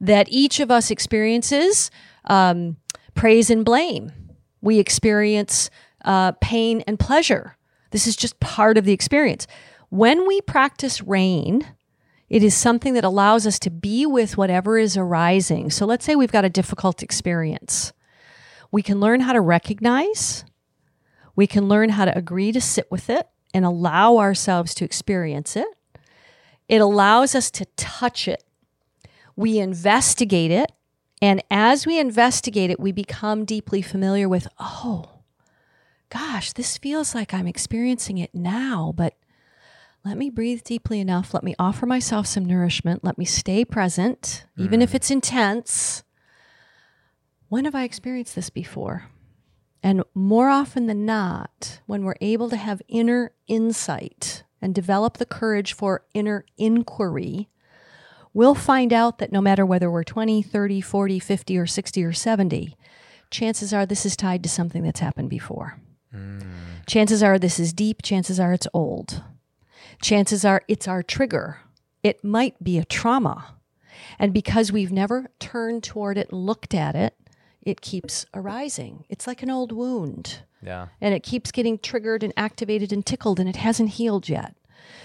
That each of us experiences um, praise and blame. We experience uh, pain and pleasure. This is just part of the experience. When we practice rain, it is something that allows us to be with whatever is arising. So let's say we've got a difficult experience. We can learn how to recognize, we can learn how to agree to sit with it and allow ourselves to experience it. It allows us to touch it. We investigate it. And as we investigate it, we become deeply familiar with, oh, gosh, this feels like I'm experiencing it now, but let me breathe deeply enough. Let me offer myself some nourishment. Let me stay present, even if mm. it's intense. When have I experienced this before? And more often than not, when we're able to have inner insight and develop the courage for inner inquiry, we'll find out that no matter whether we're 20, 30, 40, 50, or 60 or 70, chances are this is tied to something that's happened before. Hmm. Chances are this is deep, chances are it's old. Chances are it's our trigger. It might be a trauma. And because we've never turned toward it looked at it, it keeps arising. It's like an old wound Yeah. and it keeps getting triggered and activated and tickled and it hasn't healed yet.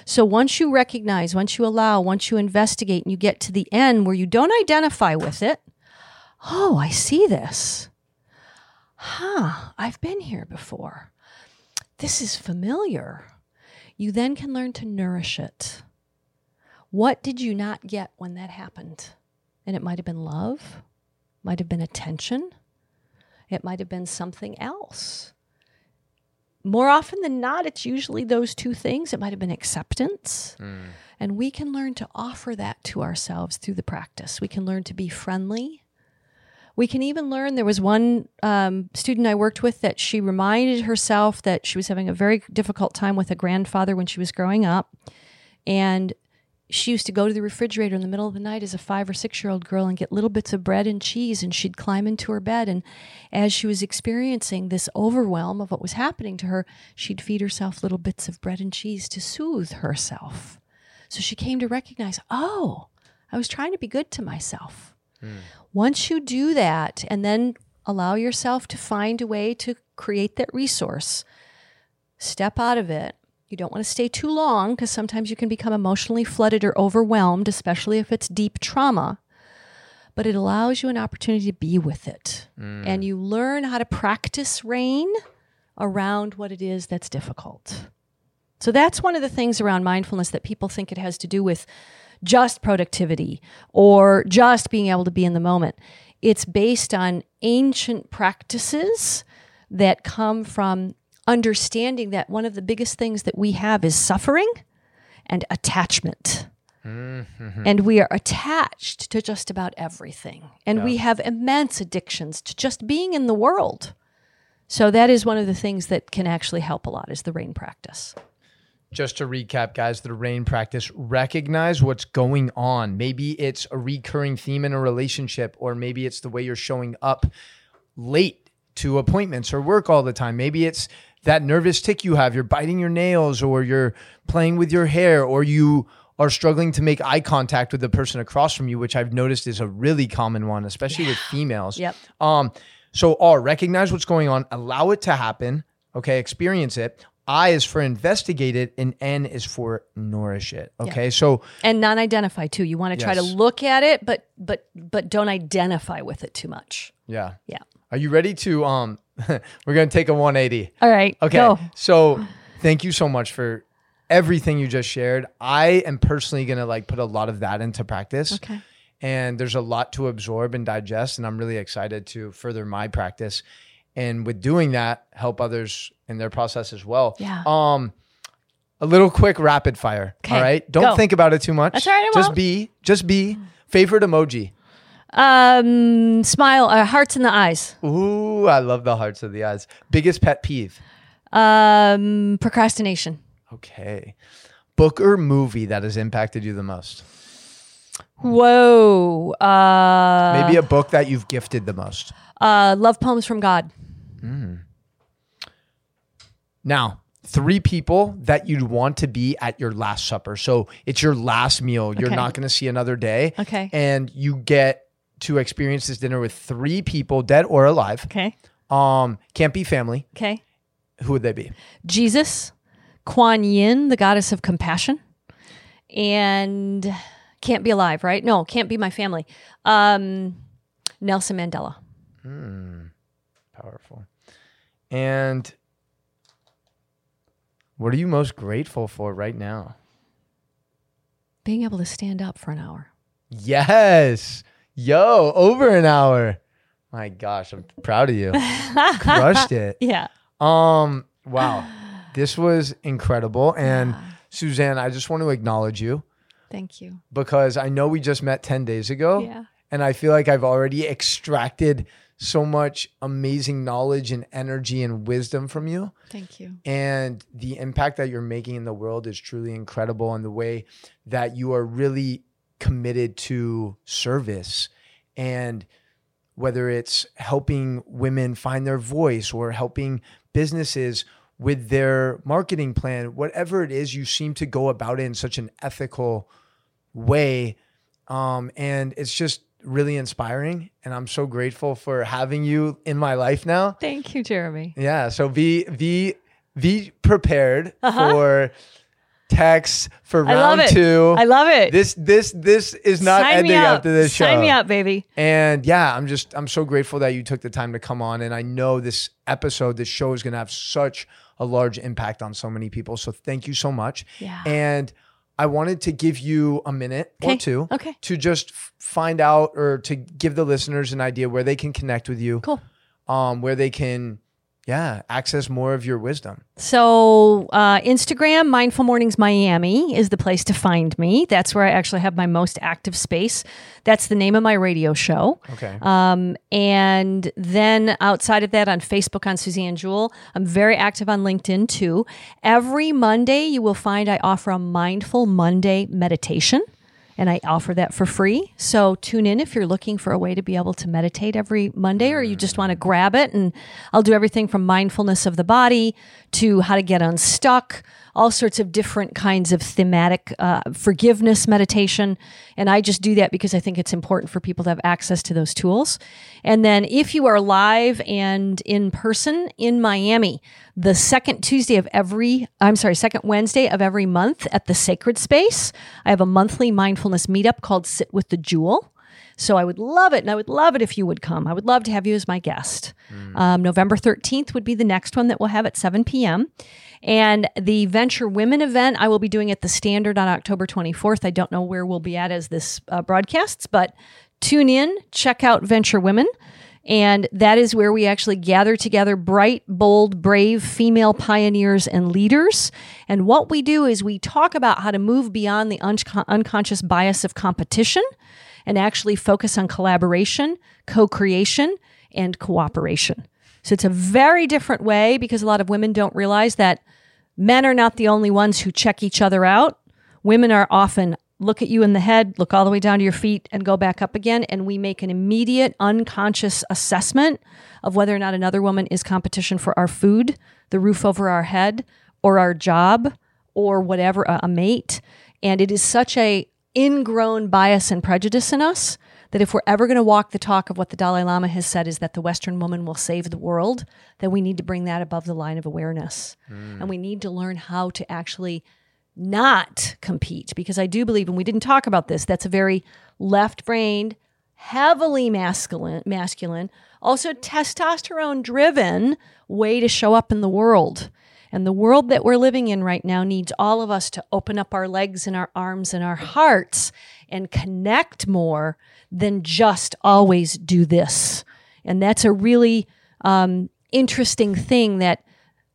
So once you recognize, once you allow, once you investigate and you get to the end where you don't identify with it, oh, I see this. Huh, I've been here before. This is familiar. You then can learn to nourish it. What did you not get when that happened? And it might have been love, might have been attention, it might have been something else. More often than not, it's usually those two things. It might have been acceptance. And we can learn to offer that to ourselves through the practice. We can learn to be friendly. We can even learn. There was one um, student I worked with that she reminded herself that she was having a very difficult time with a grandfather when she was growing up. And she used to go to the refrigerator in the middle of the night as a five or six year old girl and get little bits of bread and cheese, and she'd climb into her bed. And as she was experiencing this overwhelm of what was happening to her, she'd feed herself little bits of bread and cheese to soothe herself. So she came to recognize, oh, I was trying to be good to myself. Hmm. Once you do that, and then allow yourself to find a way to create that resource, step out of it. You don't want to stay too long because sometimes you can become emotionally flooded or overwhelmed, especially if it's deep trauma. But it allows you an opportunity to be with it. Mm. And you learn how to practice rain around what it is that's difficult. So that's one of the things around mindfulness that people think it has to do with just productivity or just being able to be in the moment. It's based on ancient practices that come from understanding that one of the biggest things that we have is suffering and attachment. Mm-hmm. And we are attached to just about everything. And we have immense addictions to just being in the world. So that is one of the things that can actually help a lot is the rain practice. just to recap, guys, the rain practice, recognize what's going on. Maybe it's a recurring theme in a relationship, or maybe it's the way you're showing up late to appointments or work all the time. Maybe it's that nervous tick you have, you're biting your nails, or you're playing with your hair, or you are struggling to make eye contact with the person across from you, which I've noticed is a really common one, especially with females. Yep. Um, so R, recognize what's going on, allow it to happen, okay, experience it. I is for investigate it, and N is for nourish it. Okay. So And non-identify too. You want to try to look at it but but but don't identify with it too much. yeah. Yeah. Are you ready to um we're gonna take a 180. All right. Okay. Go. So thank you so much for everything you just shared. I am personally gonna like put a lot of that into practice. Okay. And there's a lot to absorb and digest. And I'm really excited to further my practice. And with doing that, help others in their process as well. Yeah. Um a little quick rapid fire. Okay, All right. Don't go. think about it too much. That's all right, I Just won't. be, just be. Favorite emoji. Um smile uh, hearts in the eyes. Ooh, I love the hearts of the eyes. Biggest pet peeve. Um procrastination. Okay. Book or movie that has impacted you the most? Whoa. Uh Maybe a book that you've gifted the most. uh love poems from God. Mhm. Now, three people that you'd want to be at your last supper. So it's your last meal. You're Okay. not going to see another day. Okay. And you get to experience this dinner with three people, dead or alive. Okay. Um, can't be family. Okay. Who would they be? Jesus, Kuan Yin, the goddess of compassion, and can't be alive, right? No, can't be my family. Um, Nelson Mandela. Hmm. Powerful. And what are you most grateful for right now? Being able to stand up for an hour. Yes. Yo, over an hour. My gosh, I'm proud of you. Crushed it. Yeah. Um, wow. This was incredible. And Suzanne, I just want to acknowledge you Thank you. because I know we just met 10 days ago. Yeah. And I feel like I've already extracted so much amazing knowledge and energy and wisdom from you. Thank you. And the impact that you're making in the world is truly incredible. And the way that you are really committed to service and whether it's helping women find their voice or helping businesses with their marketing plan, whatever it is, you seem to go about it in such an ethical way. Um, and it's just really inspiring. And I'm so grateful for having you in my life now. Thank you, Jeremy. Yeah. So be be be prepared for texts for Uh-huh. I love it. two. I love it. this this this is not Sign ending after this show. Sign me up, baby. And yeah, I'm just I'm so grateful that you took the time to come on. And I know this episode, this show is gonna have such a large impact on so many people. So thank you so much. Yeah. And I wanted to give you a minute or two Okay. to just find out or to give the listeners an idea where they can connect with you Cool. um, where they can yeah, access more of your wisdom. So, uh, Instagram, Mindful Mornings Miami is the place to find me. That's where I actually have my most active space. That's the name of my radio show. Okay. Um, and then outside of that, on Facebook, on Suzanne Jewell, I'm very active on LinkedIn too. Every Monday, you will find I offer a Mindful Monday meditation and I offer that for free. So tune in if you're looking for a way to be able to meditate every Monday or you just want to grab it. And I'll do everything from mindfulness of the body to how to get unstuck, all sorts of different kinds of thematic uh, forgiveness meditation. And I just do that because I think it's important for people to have access to those tools. And then if you are live and in person in Miami, the second Tuesday of every, I'm sorry, second Wednesday of every month at the Sacred Space, I have a monthly mindfulness meetup called Sit with the Jewel. So I would love it. And I would love it if you would come. I would love to have you as my guest. Mm. Um, November 13th would be the next one that we'll have at 7 p.m. And the Venture Women event, I will be doing at the Standard on October 24th. I don't know where we'll be at as this uh, broadcasts, but tune in, check out Venture Women. And that is where we actually gather together bright, bold, brave female pioneers and leaders. And what we do is we talk about how to move beyond the un- unconscious bias of competition and actually focus on collaboration, co creation, and cooperation. So it's a very different way because a lot of women don't realize that Men are not the only ones who check each other out. Women are often look at you in the head, look all the way down to your feet, and go back up again. And we make an immediate unconscious assessment of whether or not another woman is competition for our food, the roof over our head, or our job, or whatever, a, mate. And it is such a ingrown bias and prejudice in us that if we're ever going to walk the talk of what the Dalai Lama has said is that the Western woman will save the world, then we need to bring that above the line of awareness. Mm. And we need to learn how to actually not compete because I do believe, and we didn't talk about this, that's a very left brained, heavily masculine, masculine, also testosterone driven way to show up in the world. And the world that we're living in right now needs all of us to open up our legs and our arms and our hearts and connect more than just always do this. And that's a really um, interesting thing that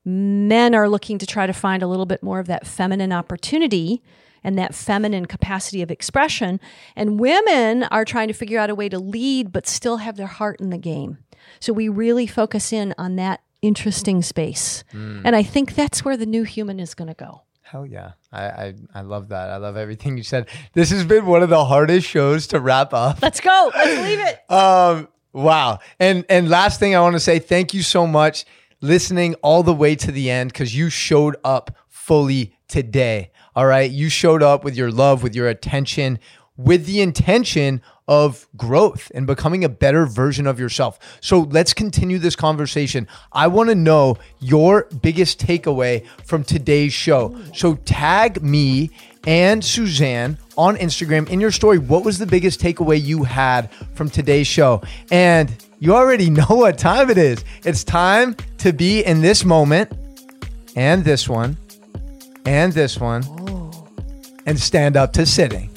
men are looking to try to find a little bit more of that feminine opportunity and that feminine capacity of expression. And women are trying to figure out a way to lead, but still have their heart in the game. So we really focus in on that interesting space. Mm. And I think that's where the new human is going to go. Hell yeah. I, I, I love that. I love everything you said. This has been one of the hardest shows to wrap up. Let's go. Let's leave it. Um, wow. And and last thing I want to say, thank you so much listening all the way to the end because you showed up fully today. All right. You showed up with your love, with your attention, with the intention of growth and becoming a better version of yourself. So let's continue this conversation. I want to know your biggest takeaway from today's show. So tag me and Suzanne on Instagram in your story. What was the biggest takeaway you had from today's show? And you already know what time it is. It's time to be in this moment and this one and this one oh. and stand up to sitting.